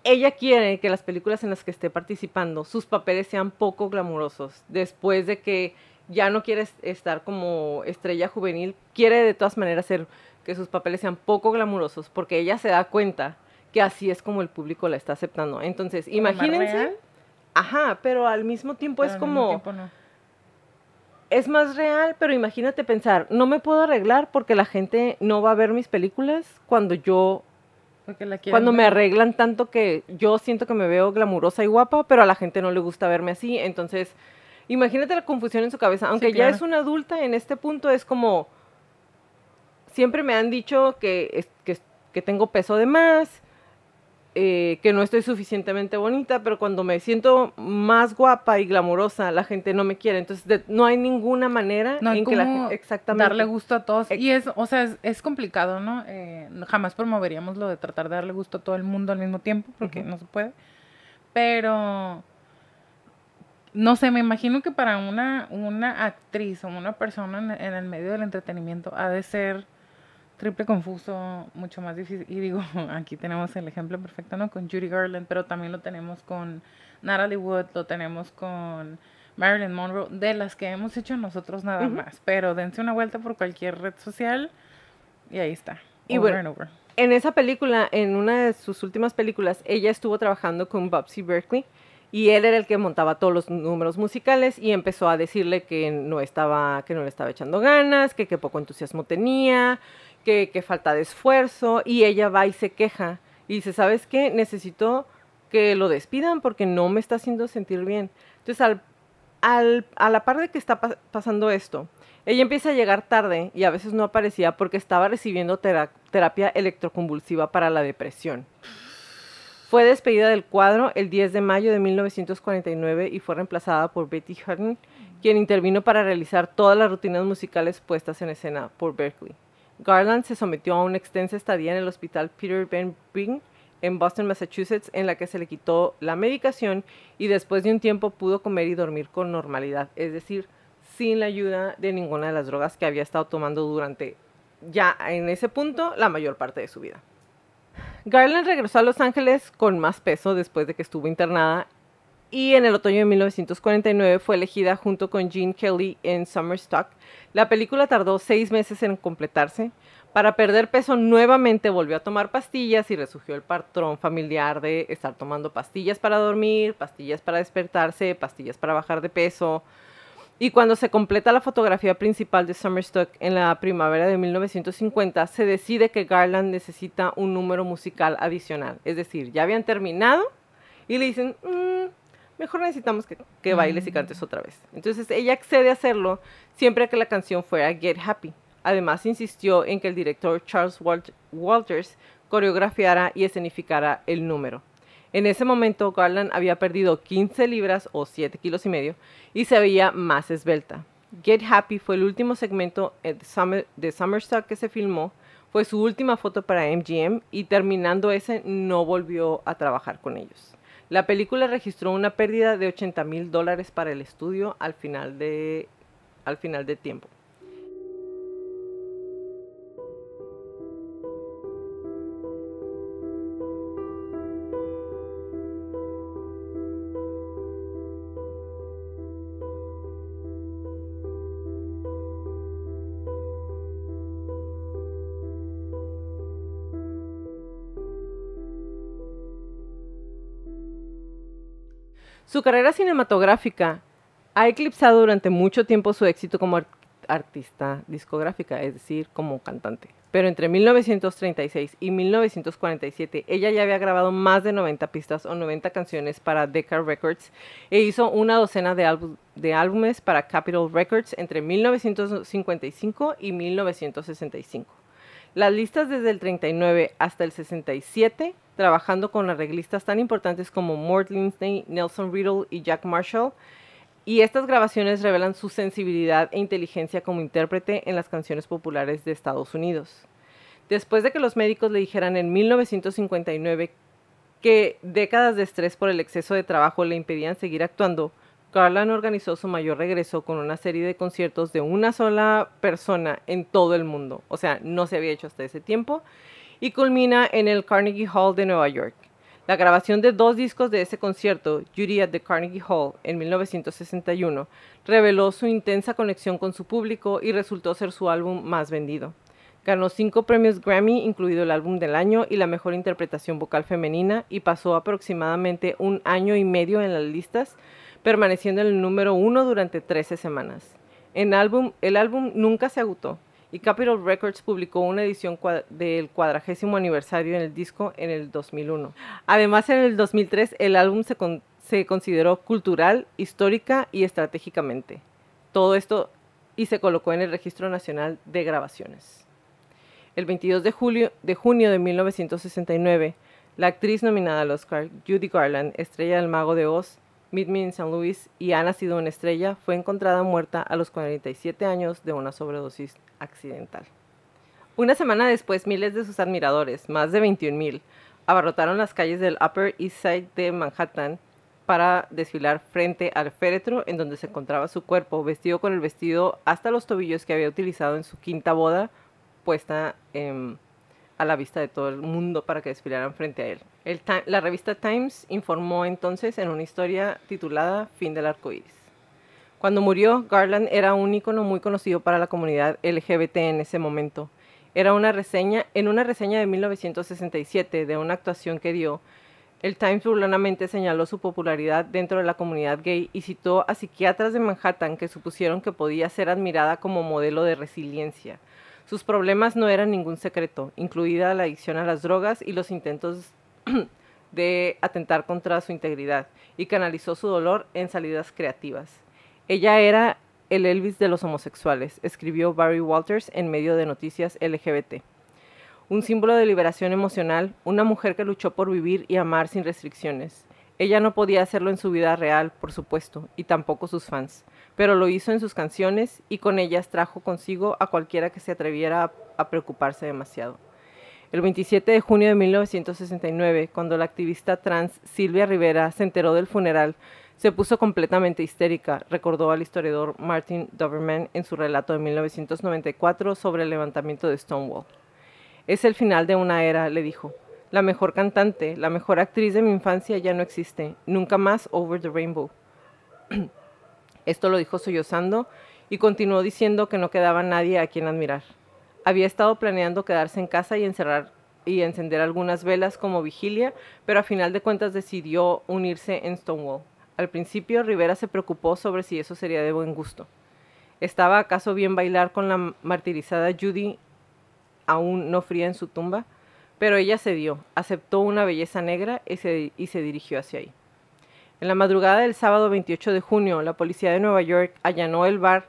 ella quiere que las películas en las que esté participando, sus papeles sean poco glamurosos. Después de que ya no quiere es- estar como estrella juvenil, quiere de todas maneras hacer que sus papeles sean poco glamurosos porque ella se da cuenta que así es como el público la está aceptando. Entonces, ¿Como más imagínense, ajá, pero al mismo tiempo Pero es como tiempo no. es más real, pero imagínate pensar, no me puedo arreglar porque la gente no va a ver mis películas cuando yo Porque la Cuando me arreglan tanto que yo siento que me veo glamurosa y guapa, pero a la gente no le gusta verme así. Entonces, imagínate la confusión en su cabeza. Aunque ya claro. es una adulta, en este punto es como... Siempre me han dicho que, que, que tengo peso de más, eh, que no estoy suficientemente bonita, pero cuando me siento más guapa y glamurosa, la gente no me quiere. Entonces, de- no hay ninguna manera No hay en que la gente... Exactamente. darle gusto a todos. Y es, o sea, es, es complicado, ¿no? Eh, jamás promoveríamos lo de tratar de darle gusto a todo el mundo al mismo tiempo, porque no se puede. Pero, no sé, me imagino que para una, una actriz o una persona en, en el medio del entretenimiento ha de ser triple confuso, mucho más difícil. Y digo, aquí tenemos el ejemplo perfecto, ¿no? Con Judy Garland, pero también lo tenemos con Natalie Wood, lo tenemos con Marilyn Monroe, de las que hemos hecho nosotros nada más. Pero dense una vuelta por cualquier red social y ahí está. Y over bueno, and over. En esa película, en una de sus últimas películas, ella estuvo trabajando con Bobsy Berkeley y él era el que montaba todos los números musicales y empezó a decirle que no estaba, que no le estaba echando ganas, que qué poco entusiasmo tenía, que, falta de esfuerzo y ella va y se queja y dice, ¿sabes qué? Necesito que lo despidan porque no me está haciendo sentir bien. Entonces, al, al- a la par de que está pa- pasando esto, ella empieza a llegar tarde y a veces no aparecía porque estaba recibiendo tera- terapia electroconvulsiva para la depresión. Fue despedida del cuadro el 10 de mayo de 1949 y fue reemplazada por Betty Hutton, quien intervino para realizar todas las rutinas musicales puestas en escena por Berkeley. Garland se sometió a una extensa estadía en el hospital Peter Ben Bring en Boston, Massachusetts, en la que se le quitó la medicación y después de un tiempo pudo comer y dormir con normalidad, es decir, sin la ayuda de ninguna de las drogas que había estado tomando durante ya en ese punto la mayor parte de su vida. Garland regresó a Los Ángeles con más peso después de que estuvo internada y en el otoño de 1949 fue elegida junto con Gene Kelly en Summer Stock. La película tardó seis meses en completarse. Para perder peso nuevamente volvió a tomar pastillas y resurgió el patrón familiar de estar tomando pastillas para dormir, pastillas para despertarse, pastillas para bajar de peso. Y cuando se completa la fotografía principal de Summerstock en la primavera de 1950, se decide que Garland necesita un número musical adicional. Es decir, ya habían terminado y le dicen, "Mm, mejor necesitamos que, que bailes y cantes otra vez. Entonces ella accede a hacerlo siempre que la canción fuera Get Happy. Además insistió en que el director Charles Walt- Walters coreografiara y escenificara el número. En ese momento Garland había perdido 15 libras o 7 kilos y medio y se veía más esbelta. Get Happy fue el último segmento eh, de, Summer, de Summerstock que se filmó, fue su última foto para MGM y terminando ese no volvió a trabajar con ellos. La película registró una pérdida de 80 mil dólares para el estudio al final de, al final de tiempo. Su carrera cinematográfica ha eclipsado durante mucho tiempo su éxito como ar- artista discográfica, es decir, como cantante. Pero entre 1936 y 1947 ella ya había grabado más de 90 pistas o 90 canciones para Decca Records e hizo una docena de, de álbumes para Capitol Records entre 1955 y 1965. Las listas desde el 39 hasta el 67, trabajando con arreglistas tan importantes como Mort Lindsay, Nelson Riddle y Jack Marshall. Y estas grabaciones revelan su sensibilidad e inteligencia como intérprete en las canciones populares de Estados Unidos. Después de que los médicos le dijeran en 1959 que décadas de estrés por el exceso de trabajo le impedían seguir actuando, Garland organizó su mayor regreso con una serie de conciertos de una sola persona en todo el mundo. O sea, no se había hecho hasta ese tiempo. Y culmina en el Carnegie Hall de Nueva York. La grabación de dos discos de ese concierto, Judy at the Carnegie Hall, en 1961, reveló su intensa conexión con su público y resultó ser su álbum más vendido. Ganó cinco premios Grammy, incluido el álbum del año y la mejor interpretación vocal femenina, y pasó aproximadamente un año y medio en las listas, permaneciendo en el número uno durante 13 semanas. En álbum, el álbum nunca se agotó y Capitol Records publicó una edición del cuadragésimo aniversario en el disco en el 2001. Además, en el 2003 el álbum se, se consideró cultural, histórica y estratégicamente. Todo esto y se colocó en el Registro Nacional de Grabaciones. El 22 de, julio, de junio de 1969, la actriz nominada al Oscar, Judy Garland, estrella del Mago de Oz, Meet Me in St. Louis y Ha nacido una estrella, fue encontrada muerta a los 47 años de una sobredosis accidental. Una semana después, miles de sus admiradores, más de 21.000, abarrotaron las calles del Upper East Side de Manhattan para desfilar frente al féretro en donde se encontraba su cuerpo, vestido con el vestido hasta los tobillos que había utilizado en su quinta boda, puesta a la vista de todo el mundo para que desfilaran frente a él. La revista Times informó entonces en una historia titulada Fin del arco iris. Cuando murió, Garland era un ícono muy conocido para la comunidad LGBT en ese momento. Era una reseña, en una reseña de 1967 de una actuación que dio, el Times burlonamente señaló su popularidad dentro de la comunidad gay y citó a psiquiatras de Manhattan que supusieron que podía ser admirada como modelo de resiliencia. Sus problemas no eran ningún secreto, incluida la adicción a las drogas y los intentos de atentar contra su integridad, y canalizó su dolor en salidas creativas. Ella era el Elvis de los homosexuales, escribió Barry Walters en medio de noticias LGBT. Un símbolo de liberación emocional, una mujer que luchó por vivir y amar sin restricciones. Ella no podía hacerlo en su vida real, por supuesto, y tampoco sus fans, pero lo hizo en sus canciones y con ellas trajo consigo a cualquiera que se atreviera a, preocuparse demasiado. El 27 de junio de 1969, cuando la activista trans Silvia Rivera se enteró del funeral, se puso completamente histérica, recordó al historiador Martin Doberman en su relato de 1994 sobre el levantamiento de Stonewall. Es el final de una era, le dijo. La mejor cantante, la mejor actriz de mi infancia ya no existe. Nunca más Over the Rainbow. Esto lo dijo sollozando y continuó diciendo que no quedaba nadie a quien admirar. Había estado planeando quedarse en casa y encerrar y encender algunas velas como vigilia, pero a final de cuentas decidió unirse en Stonewall. Al principio, Rivera se preocupó sobre si eso sería de buen gusto. ¿Estaba acaso bien bailar con la martirizada Judy aún no fría en su tumba? Pero ella cedió, aceptó una belleza negra y se, y se dirigió hacia ahí. En la madrugada del sábado 28 de junio, la policía de Nueva York allanó el bar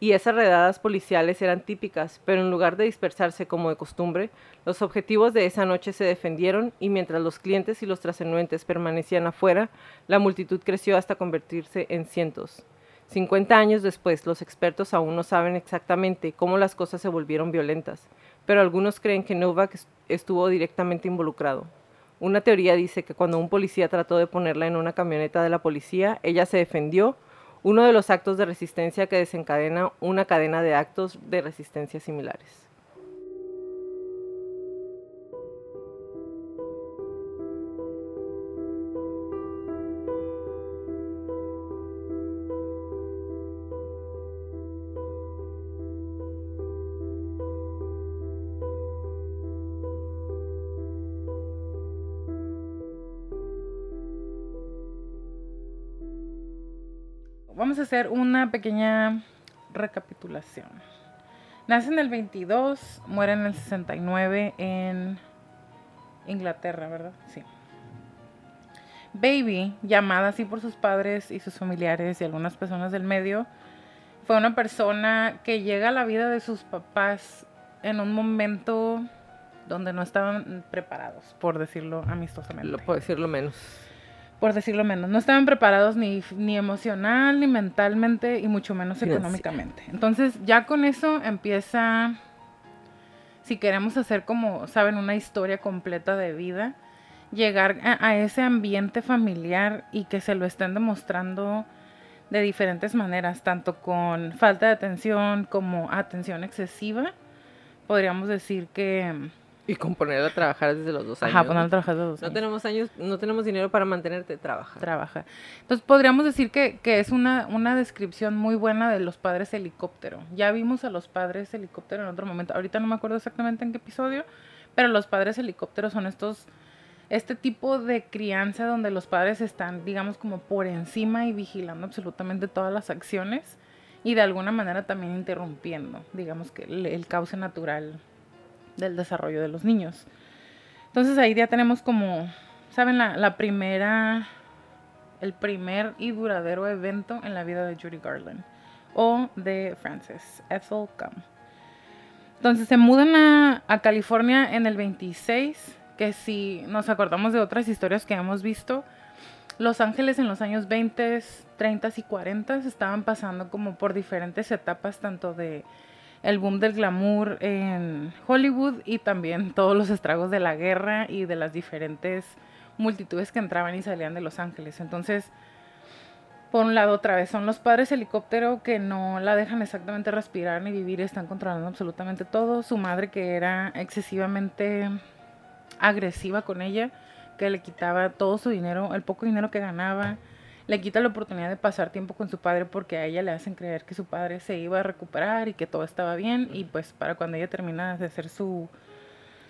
y esas redadas policiales eran típicas, pero en lugar de dispersarse como de costumbre, los objetivos de esa noche se defendieron y mientras los clientes y los trascendentes permanecían afuera, la multitud creció hasta convertirse en cientos. 50 años después, los expertos aún no saben exactamente cómo las cosas se volvieron violentas, pero algunos creen que Novak estuvo directamente involucrado. Una teoría dice que cuando un policía trató de ponerla en una camioneta de la policía, ella se defendió uno de los actos de resistencia que desencadena una cadena de actos de resistencia similares. Hacer una pequeña recapitulación. Nace en el 22, muere en el 69 en Inglaterra, ¿verdad? Sí. Baby, llamada así por sus padres y sus familiares y algunas personas del medio, fue una persona que llega a la vida de sus papás en un momento donde no estaban preparados, por decirlo amistosamente. Lo puedo decirlo menos por decirlo menos. No estaban preparados ni, ni emocional, ni mentalmente, y mucho menos económicamente. Entonces, ya con eso empieza, si queremos hacer como, saben, una historia completa de vida, llegar a, ese ambiente familiar y que se lo estén demostrando de diferentes maneras, tanto con falta de atención como atención excesiva. Podríamos decir que y con ponerla a trabajar desde los dos años. Ajá, ponerla a trabajar desde los dos años. No tenemos años, no tenemos dinero para mantenerte, trabaja. Trabaja. Entonces podríamos decir que, que es una, una descripción muy buena de los padres helicóptero. Ya vimos a los padres helicóptero en otro momento. Ahorita no me acuerdo exactamente en qué episodio, pero los padres helicóptero son estos, este tipo de crianza donde los padres están, digamos, como por encima y vigilando absolutamente todas las acciones y de alguna manera también interrumpiendo, digamos que el, el cauce natural del desarrollo de los niños. Entonces ahí ya tenemos como, ¿saben? La, primera, el primer y duradero evento en la vida de Judy Garland o de Frances Ethel Gum. Entonces se mudan a, a California en el 26, que si nos acordamos de otras historias que hemos visto, Los Ángeles en los años 20, 30 y 40 estaban pasando como por diferentes etapas, tanto de el boom del glamour en Hollywood y también todos los estragos de la guerra y de las diferentes multitudes que entraban y salían de Los Ángeles. Entonces, por un lado, otra vez, son los padres helicóptero que no la dejan exactamente respirar ni vivir, están controlando absolutamente todo. Su madre que era excesivamente agresiva con ella, que le quitaba todo su dinero, el poco dinero que ganaba, le quita la oportunidad de pasar tiempo con su padre porque a ella le hacen creer que su padre se iba a recuperar y que todo estaba bien y pues para cuando ella termina de hacer su,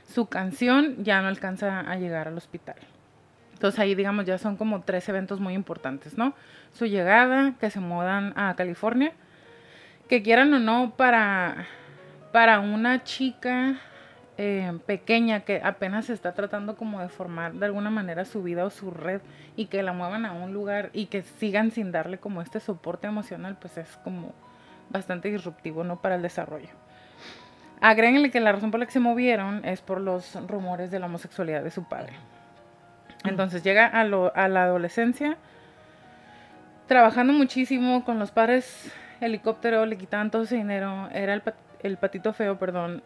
su canción ya no alcanza a llegar al hospital. Entonces ahí digamos ya son como tres eventos muy importantes, ¿no? Su llegada, que se mudan a California, que quieran o no para, para una chica eh, pequeña que apenas se está tratando como de formar de alguna manera su vida o su red y que la muevan a un lugar y que sigan sin darle como este soporte emocional, pues es como bastante disruptivo, ¿no? Para el desarrollo. Agréguenle que la razón por la que se movieron es por los rumores de la homosexualidad de su padre. Entonces llega a, lo, a la adolescencia, trabajando muchísimo con los padres helicóptero, le quitaban todo ese dinero, era el, el patito feo, perdón,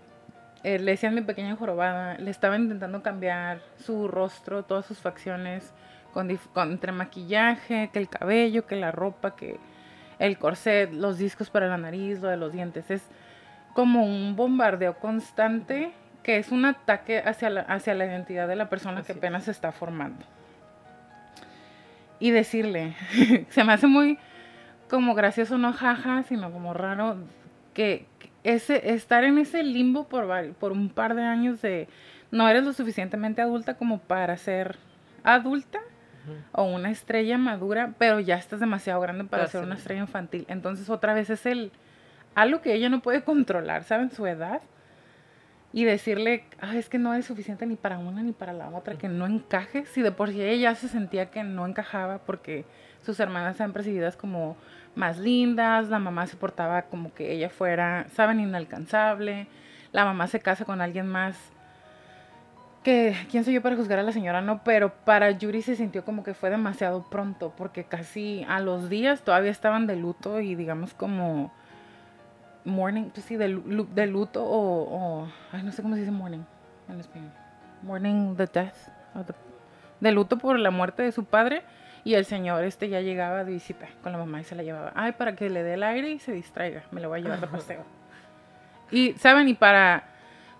eh, le decían mi pequeña jorobada, le estaban intentando cambiar su rostro, todas sus facciones, con, con- entre maquillaje, que el cabello, que la ropa, que el corset, los discos para la nariz, lo de los dientes. Es como un bombardeo constante que es un ataque hacia la, hacia la identidad de la persona Así que es. apenas se está formando. Y decirle, se me hace muy como gracioso, no jaja, sino como raro, que ese, estar en ese limbo por, un par de años de no eres lo suficientemente adulta como para ser adulta o una estrella madura, pero ya estás demasiado grande para ser una estrella infantil. Entonces otra vez es el algo que ella no puede controlar, ¿saben? Su edad. Y decirle, "Ay, es que no es suficiente ni para una ni para la otra, que no encaje. Si de por sí ella ya se sentía que no encajaba porque sus hermanas eran percibidas como más lindas, la mamá se portaba como que ella fuera, saben, inalcanzable, la mamá se casa con alguien más que, ¿quién soy yo para juzgar a la señora? No, pero para Yuri se sintió como que fue demasiado pronto, porque casi a los días todavía estaban de luto y digamos como morning, pues sí, de, de luto o, ay, no sé cómo se dice morning en español. The death, the- de luto por la muerte de su padre y el señor este ya llegaba de visita con la mamá y se la llevaba. Ay, para que le dé el aire y se distraiga, me lo voy a llevar de paseo. Y, ¿saben? Y para,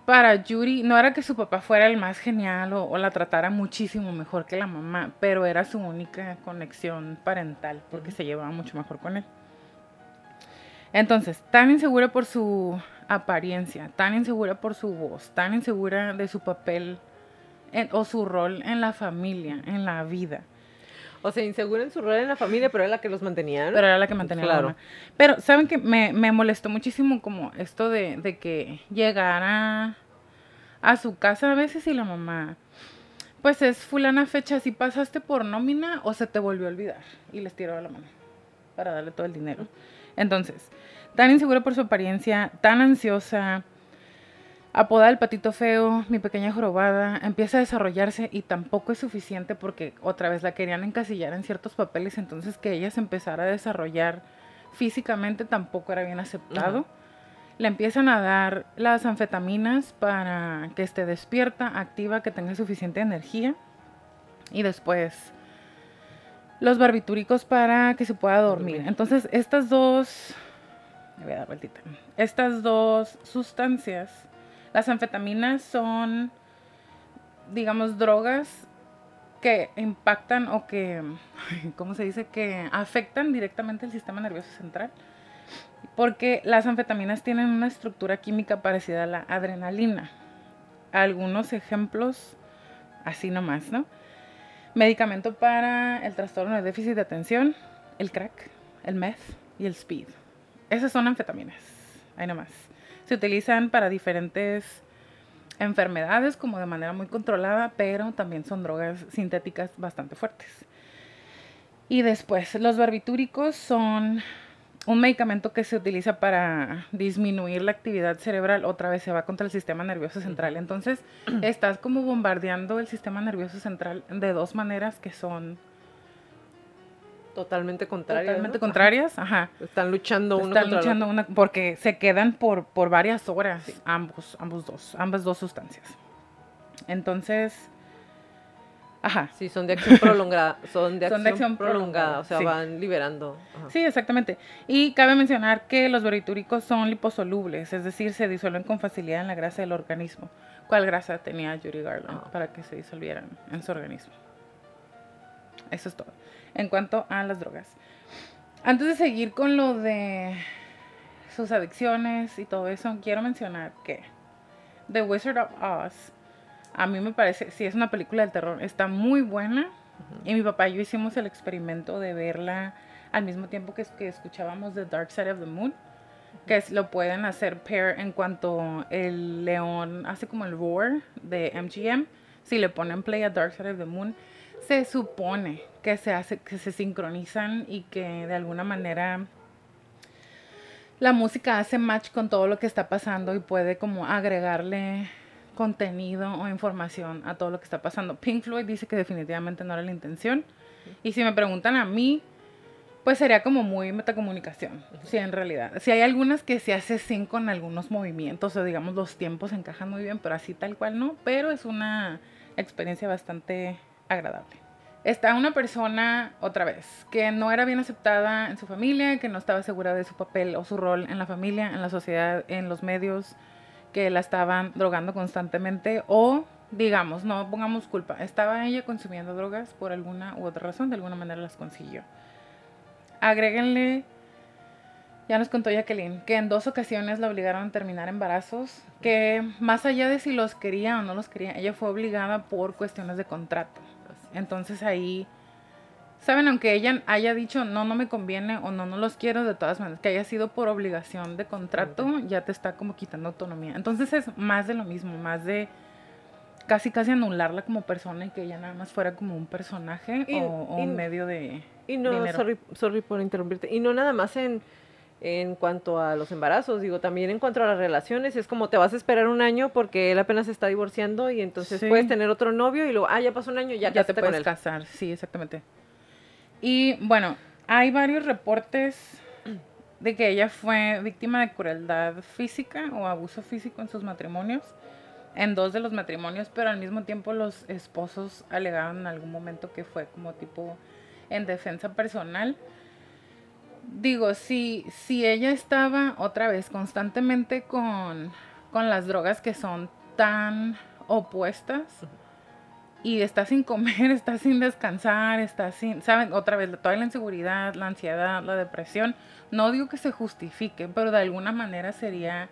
para Yuri, no era que su papá fuera el más genial o, o la tratara muchísimo mejor que la mamá, pero era su única conexión parental porque se llevaba mucho mejor con él. Entonces, tan insegura por su apariencia, tan insegura por su voz, tan insegura de su papel en- o su rol en la familia, en la vida. O sea, insegura en su rol en la familia, pero era la que los mantenía, ¿no? Pero era la que mantenía Claro. la mamá. Pero, ¿saben que me, me molestó muchísimo como esto de, de que llegara a su casa a veces y la mamá, pues es fulana fecha, si pasaste por nómina o se te volvió a olvidar. Y les tiró la mano para darle todo el dinero. Entonces, tan insegura por su apariencia, tan ansiosa, apodada el patito feo, mi pequeña jorobada, empieza a desarrollarse y tampoco es suficiente porque otra vez la querían encasillar en ciertos papeles, entonces que ella se empezara a desarrollar físicamente tampoco era bien aceptado. Le empiezan a dar las anfetaminas para que esté despierta, activa, que tenga suficiente energía. Y después los barbitúricos para que se pueda dormir. Dormir. Entonces, estas dos. Me voy a dar vueltita. Estas dos sustancias, las anfetaminas son, digamos, drogas que impactan o que, ¿cómo se dice? Que afectan directamente el sistema nervioso central. Porque las anfetaminas tienen una estructura química parecida a la adrenalina. Algunos ejemplos, así nomás, ¿no? Medicamento para el trastorno de déficit de atención, el crack, el meth y el speed. esas son anfetaminas, ahí nomás. Se utilizan para diferentes enfermedades como de manera muy controlada, pero también son drogas sintéticas bastante fuertes. Y después, los barbitúricos son un medicamento que se utiliza para disminuir la actividad cerebral, otra vez se va contra el sistema nervioso central. Entonces, estás como bombardeando el sistema nervioso central de dos maneras que son totalmente contrarias. Totalmente contrarias, ajá. Están luchando uno Están luchando una, porque se quedan por, por varias horas ambos, ambos dos, ambas dos sustancias. Entonces, ajá. Sí, son de acción prolongada. Son de acción, Son de acción prolongada, O sea, van liberando. Ajá. Sí, exactamente. Y cabe mencionar que los barbitúricos son liposolubles, es decir, se disuelven con facilidad en la grasa del organismo. ¿Cuál grasa tenía Judy Garland Ah. para que se disolvieran en su organismo? Eso es todo. En cuanto a las drogas. Antes de seguir con lo de sus adicciones y todo eso, quiero mencionar que The Wizard of Oz, a mí me parece, si es una película de terror, está muy buena. Y mi papá y yo hicimos el experimento de verla al mismo tiempo que, que escuchábamos The Dark Side of the Moon. Que es- lo pueden hacer pair en cuanto el león hace como el roar de MGM. Si le ponen play a Dark Side of the Moon, se supone que se hace, que se sincronizan y que de alguna manera la música hace match con todo lo que está pasando y puede como agregarle contenido o información a todo lo que está pasando. Pink Floyd dice que definitivamente no era la intención. Y si me preguntan a mí, pues sería como muy metacomunicación, sí, en realidad. Si hay algunas que se hace sin con algunos movimientos o digamos los tiempos encajan muy bien, pero así tal cual no, pero es una experiencia bastante agradable. Está una persona, otra vez, que no era bien aceptada en su familia, que no estaba segura de su papel o su rol en la familia, en la sociedad, en los medios, que la estaban drogando constantemente o, digamos, no pongamos culpa, estaba ella consumiendo drogas por alguna u otra razón, de alguna manera las consiguió. Agréguenle, ya nos contó Jacqueline, que en dos ocasiones la obligaron a terminar embarazos, que más allá de si los quería o no los quería, ella fue obligada por cuestiones de contrato. Entonces ahí, saben, aunque ella haya dicho no, no me conviene o no, no los quiero, de todas maneras, que haya sido por obligación de contrato, ya te está como quitando autonomía. Entonces es más de lo mismo, más de casi casi anularla como persona y que ella nada más fuera como un personaje Y- o, o y- un medio de Y no, dinero. sorry, sorry por interrumpirte. Y no nada más en, en cuanto a los embarazos, digo, también en cuanto a las relaciones, es como te vas a esperar un año porque él apenas se está divorciando y entonces Sí. puedes tener otro novio y luego, ah, ya pasó un año, ya, ya, te con puedes él. casar, sí, exactamente. Y bueno, hay varios reportes de que ella fue víctima de crueldad física o abuso físico en sus matrimonios, en dos de los matrimonios, pero al mismo tiempo los esposos alegaron en algún momento que fue como tipo en defensa personal. Digo, si, si ella estaba otra vez constantemente con, con las drogas que son tan opuestas, y está sin comer, está sin descansar, está sin, ¿saben? Otra vez, toda la inseguridad, la ansiedad, la depresión. No digo que se justifique, pero de alguna manera sería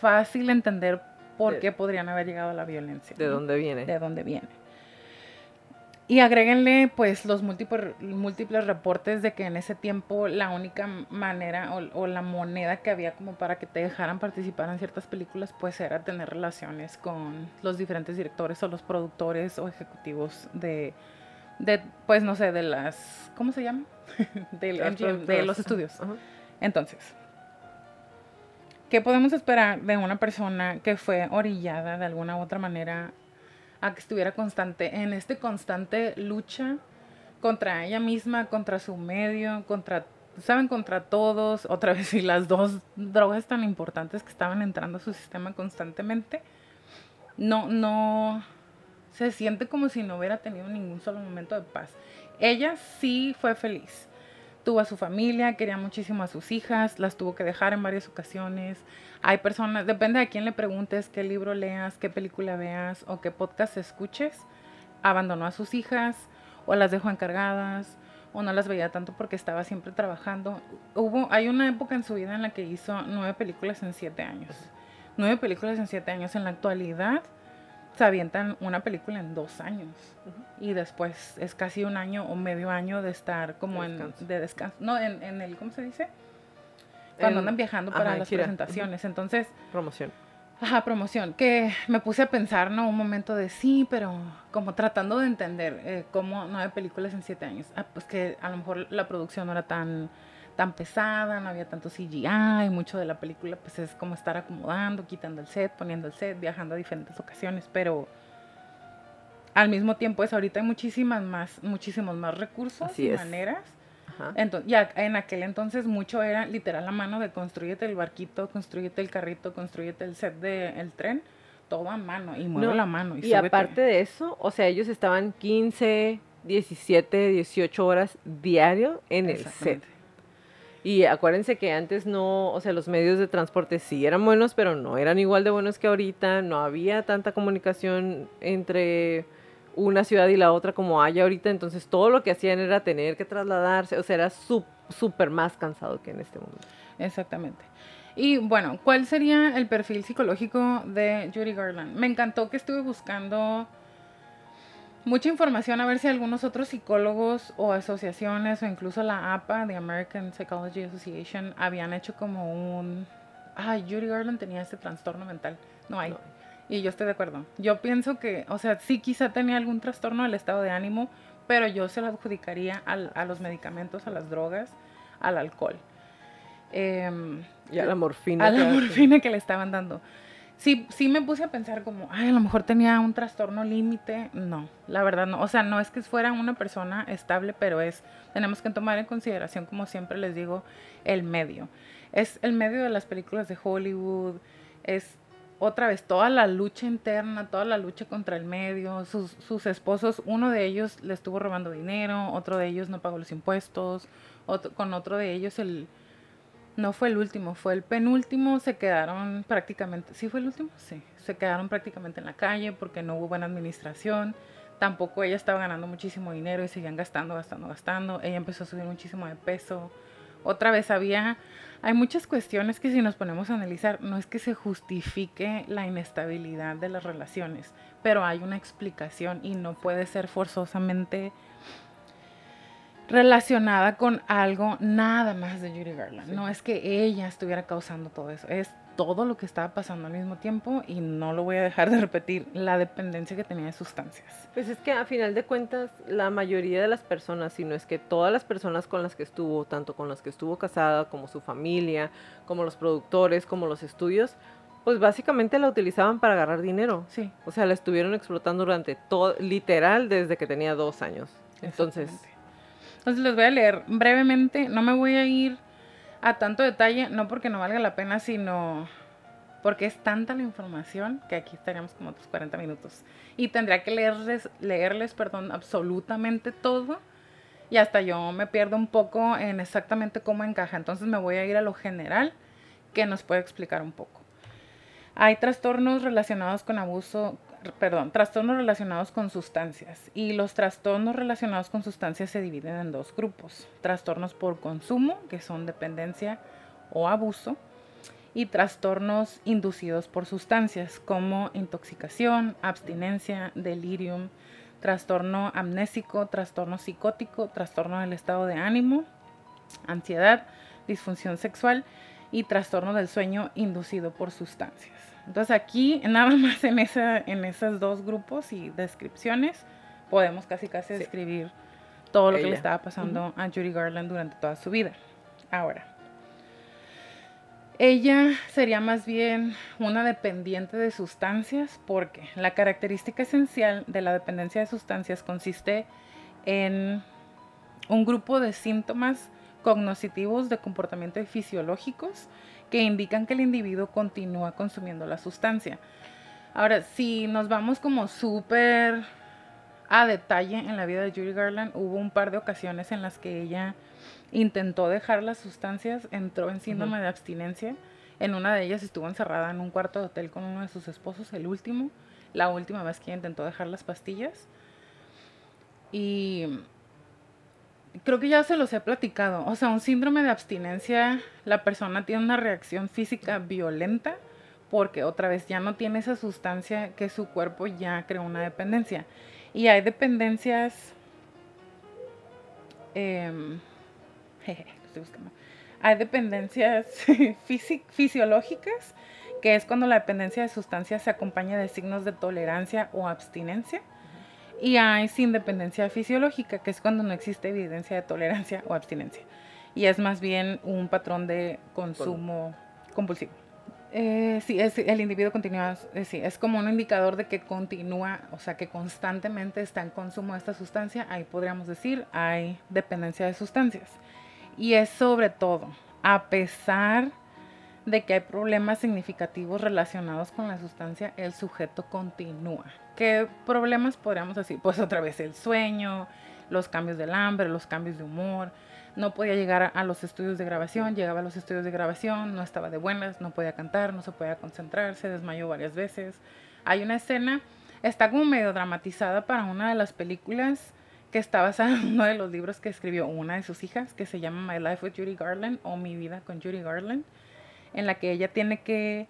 fácil entender por qué podrían haber llegado a la violencia. ¿De dónde viene? de dónde viene. Y agréguenle pues los múltiples, múltiples reportes de que en ese tiempo la única manera o, o la moneda que había como para que te dejaran participar en ciertas películas pues era tener relaciones con los diferentes directores o los productores o ejecutivos de, de pues no sé, de las, ¿cómo se llama? De los estudios. Entonces, ¿qué podemos esperar de una persona que fue orillada de alguna u otra manera a que estuviera constante en este constante lucha contra ella misma, contra su medio, contra, saben, contra todos, otra vez, y las dos drogas tan importantes que estaban entrando a su sistema constantemente? No, no, se siente como si no hubiera tenido ningún solo momento de paz. Ella sí fue feliz. Tuvo a su familia, quería muchísimo a sus hijas, las tuvo que dejar en varias ocasiones. Hay personas, depende de quién le preguntes, qué libro leas, qué película veas o qué podcast escuches, abandonó a sus hijas o las dejó encargadas o no las veía tanto porque estaba siempre trabajando. Hubo, hay una época en su vida en la que hizo nueve películas en siete años. Nueve películas en siete años. En la actualidad se avientan una película en dos años. Y después es casi un año o medio año de estar como en de descanso. No, en, en el, ¿cómo se dice? cuando En- andan viajando para ajá, las gira. presentaciones. Entonces, Promoción. Ajá, promoción. Que me puse a pensar, ¿no? Un momento de sí, pero como tratando de entender eh, cómo nueve películas en siete años. Ah, pues que a lo mejor la producción no era tan, tan pesada, no había tanto CGI, mucho de la película pues es como estar acomodando, quitando el set, poniendo el set, viajando a diferentes ocasiones, pero al mismo tiempo es ahorita hay muchísimas más, muchísimos más recursos Así y es. maneras. Ajá. Entonces, ya en aquel entonces mucho era literal la mano de construyete el barquito, construyete el carrito, construyete el set del tren, todo a mano y mueve No, la mano. Y, Y súbete. aparte de eso, o sea, ellos estaban 15, 17, 18 horas diario en el set. Y acuérdense que antes no, o sea, los medios de transporte sí eran buenos, pero no eran igual de buenos que ahorita. No había tanta comunicación entre una ciudad y la otra como hay ahorita. Entonces todo lo que hacían era tener que trasladarse. O sea, era súper más cansado que en este momento. Exactamente. Y bueno, ¿cuál sería el perfil psicológico de Judy Garland? Me encantó que estuve buscando mucha información a ver si algunos otros psicólogos o asociaciones o incluso la APA, the American Psychology Association, habían hecho como un... Ay, Judy Garland tenía este trastorno mental. No hay. No. Y yo estoy de acuerdo. Yo pienso que, o sea, sí quizá tenía algún trastorno del estado de ánimo, pero yo se lo adjudicaría al- a los medicamentos, a las drogas, al alcohol. Em, Y a la morfina. a la morfina que le estaban dando. Sí, sí me puse a pensar como, ay, a lo mejor tenía un trastorno límite. No, la verdad no. O sea, no es que fuera una persona estable, pero es, tenemos que tomar en consideración, como siempre les digo, el medio. Es el medio de las películas de Hollywood, es otra vez toda la lucha interna, toda la lucha contra el medio. Sus, sus esposos, uno de ellos le estuvo robando dinero, otro de ellos no pagó los impuestos, con otro de ellos el, no fue el último, fue el penúltimo. Se quedaron prácticamente, ¿sí fue el último? Sí, se quedaron prácticamente en la calle porque no hubo buena administración. Tampoco ella estaba ganando muchísimo dinero y seguían gastando, gastando, gastando. Ella empezó a subir muchísimo de peso. Otra vez había, hay muchas cuestiones que si nos ponemos a analizar, no es que se justifique la inestabilidad de las relaciones, pero hay una explicación y no puede ser forzosamente relacionada con algo nada más de Judy Garland. Sí. No es que ella estuviera causando todo eso, es todo lo que estaba pasando al mismo tiempo y no lo voy a dejar de repetir, la dependencia que tenía de sustancias. Pues es que a final de cuentas, la mayoría de las personas, si no es que todas las personas con las que estuvo, tanto con las que estuvo casada, como su familia, como los productores, como los estudios, pues básicamente la utilizaban para agarrar dinero. Sí. O sea, la estuvieron explotando durante todo, literal, desde que tenía dos años. Entonces. Entonces les voy a leer brevemente, no me voy a ir a tanto detalle, no porque no valga la pena, sino porque es tanta la información que aquí estaríamos como otros 40 minutos. Y tendría que leerles, leerles, perdón, absolutamente todo. Y hasta yo me pierdo un poco en exactamente cómo encaja. Entonces me voy a ir a lo general que nos puede explicar un poco. Hay trastornos relacionados con abuso, perdón, trastornos relacionados con sustancias. Y los trastornos relacionados con sustancias se dividen en dos grupos. Trastornos por consumo, que son dependencia o abuso. Y trastornos inducidos por sustancias, como intoxicación, abstinencia, delirium, trastorno amnésico, trastorno psicótico, trastorno del estado de ánimo, ansiedad, disfunción sexual y trastorno del sueño inducido por sustancias. Entonces aquí, nada más en, esa, en esos dos grupos y descripciones, podemos casi casi Sí. describir todo lo que le estaba pasando a Judy Garland durante toda su vida. Ahora, ella sería más bien una dependiente de sustancias porque la característica esencial de la dependencia de sustancias consiste en un grupo de síntomas cognitivos de comportamiento y fisiológicos que indican que el individuo continúa consumiendo la sustancia. Ahora, si nos vamos como súper a detalle en la vida de Judy Garland, hubo un par de ocasiones en las que ella intentó dejar las sustancias, entró en síndrome de abstinencia. En una de ellas estuvo encerrada en un cuarto de hotel con uno de sus esposos, el último, la última vez que intentó dejar las pastillas. Y creo que ya se los he platicado. O sea, un síndrome de abstinencia, la persona tiene una reacción física violenta porque otra vez ya no tiene esa sustancia que su cuerpo ya creó una dependencia. Y hay dependencias... em, jeje, estoy buscando. Hay dependencias fisiológicas, que es cuando la dependencia de sustancias se acompaña de signos de tolerancia o abstinencia. Y hay sin dependencia fisiológica, que es cuando no existe evidencia de tolerancia o abstinencia. Y es más bien un patrón de consumo compulsivo. Eh, sí, es, el individuo continúa, eh, sí, es como un indicador de que continúa, o sea, que constantemente está en consumo de esta sustancia. Ahí podríamos decir, hay dependencia de sustancias. Y es sobre todo, a pesar de que hay problemas significativos relacionados con la sustancia, el sujeto continúa. ¿Qué problemas podríamos decir? Pues otra vez el sueño, los cambios del hambre, los cambios de humor. No podía llegar a los estudios de grabación, llegaba a los estudios de grabación, no estaba de buenas, no podía cantar, no se podía concentrar, se desmayó varias veces. Hay una escena, está como medio dramatizada para una de las películas que está basada en uno de los libros que escribió una de sus hijas, que se llama My Life with Judy Garland o Mi Vida con Judy Garland, en la que ella tiene que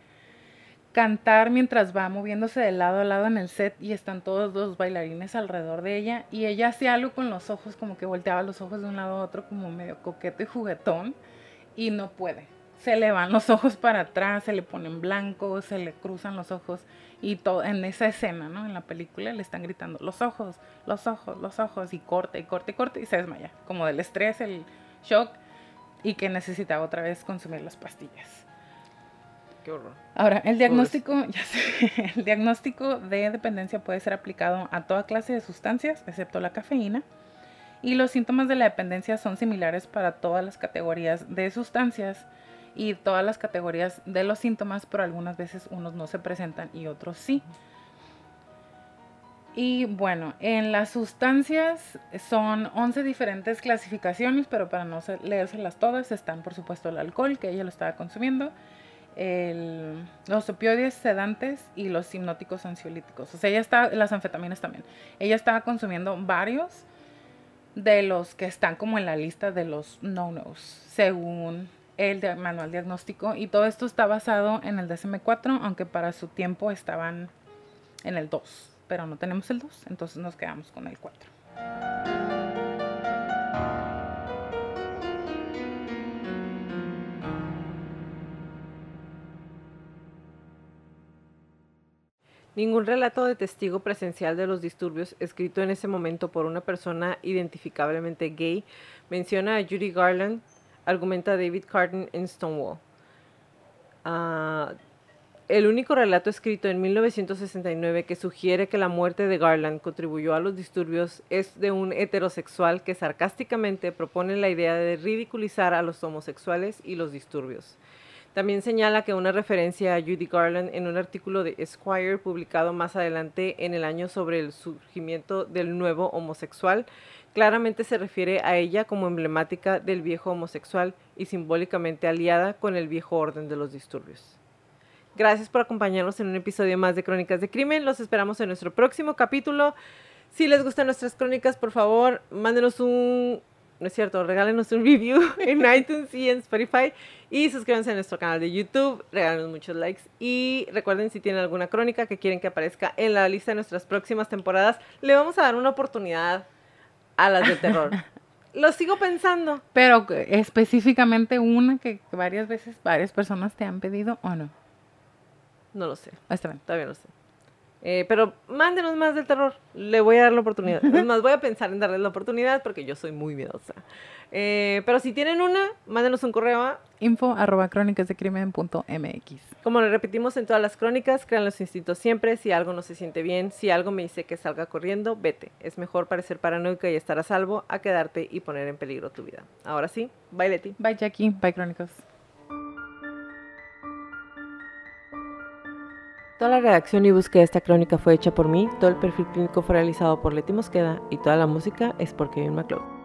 cantar mientras va moviéndose de lado a lado en el set y están todos los bailarines alrededor de ella y ella hacía algo con los ojos, como que volteaba los ojos de un lado a otro como medio coqueto y juguetón y no puede. Se le van los ojos para atrás, se le ponen blancos, se le cruzan los ojos y todo en esa escena, ¿no? En la película le están gritando los ojos, los ojos, los ojos y corte y corte y corte y se desmaya, como del estrés, el shock y que necesitaba otra vez consumir las pastillas. Qué horror. Ahora, el diagnóstico, ya sé, el diagnóstico de dependencia puede ser aplicado a toda clase de sustancias, excepto la cafeína. Y los síntomas de la dependencia son similares para todas las categorías de sustancias y todas las categorías de los síntomas, pero algunas veces unos no se presentan y otros sí. Y bueno, en las sustancias son 11 diferentes clasificaciones, pero para no leérselas todas están por supuesto el alcohol, que ella lo estaba consumiendo, los opioides sedantes y los hipnóticos ansiolíticos. O sea, ella está, las anfetaminas también. Ella estaba consumiendo varios de los que están como en la lista de los no-nos, según el manual diagnóstico. Y todo esto está basado en el DSM-4, aunque para su tiempo estaban en el 2. Pero no tenemos el 2, entonces nos quedamos con el 4. Ningún relato de testigo presencial de los disturbios escrito en ese momento por una persona identificablemente gay menciona a Judy Garland, argumenta David Carton en Stonewall. Ah, el único relato escrito en 1969 que sugiere que la muerte de Garland contribuyó a los disturbios es de un heterosexual que sarcásticamente propone la idea de ridiculizar a los homosexuales y los disturbios. También señala que una referencia a Judy Garland en un artículo de Esquire publicado más adelante en el año sobre el surgimiento del nuevo homosexual claramente se refiere a ella como emblemática del viejo homosexual y simbólicamente aliada con el viejo orden de los disturbios. Gracias por acompañarnos en un episodio más de Crónicas de Crimen. Los esperamos en nuestro próximo capítulo. Si les gustan nuestras crónicas, por favor, mándenos un no es cierto, regálenos un review en iTunes y en Spotify y suscríbanse a nuestro canal de YouTube, regálenos muchos likes y recuerden si tienen alguna crónica que quieren que aparezca en la lista de nuestras próximas temporadas, le vamos a dar una oportunidad a las de terror. Lo sigo pensando. Pero específicamente una que varias veces varias personas te han pedido o no. No lo sé. Está bien. Todavía no lo sé. Eh, pero mándenos más del terror. Le voy a dar la oportunidad. Es más, voy a pensar en darles la oportunidad porque yo soy muy miedosa. Eh, pero si tienen una, mándenos un correo a info arroba crónicasdecrimen.mx. Como lo repetimos en todas las crónicas, crean los instintos siempre. Si algo no se siente bien, si algo me dice que salga corriendo, vete. Es mejor parecer paranoica y estar a salvo a quedarte y poner en peligro tu vida. Ahora sí, bye Leti. Bye Jackie, bye Crónicas. Toda la redacción y búsqueda de esta crónica fue hecha por mí, todo el perfil clínico fue realizado por Leti Mosqueda y toda la música es por Kevin MacLeod.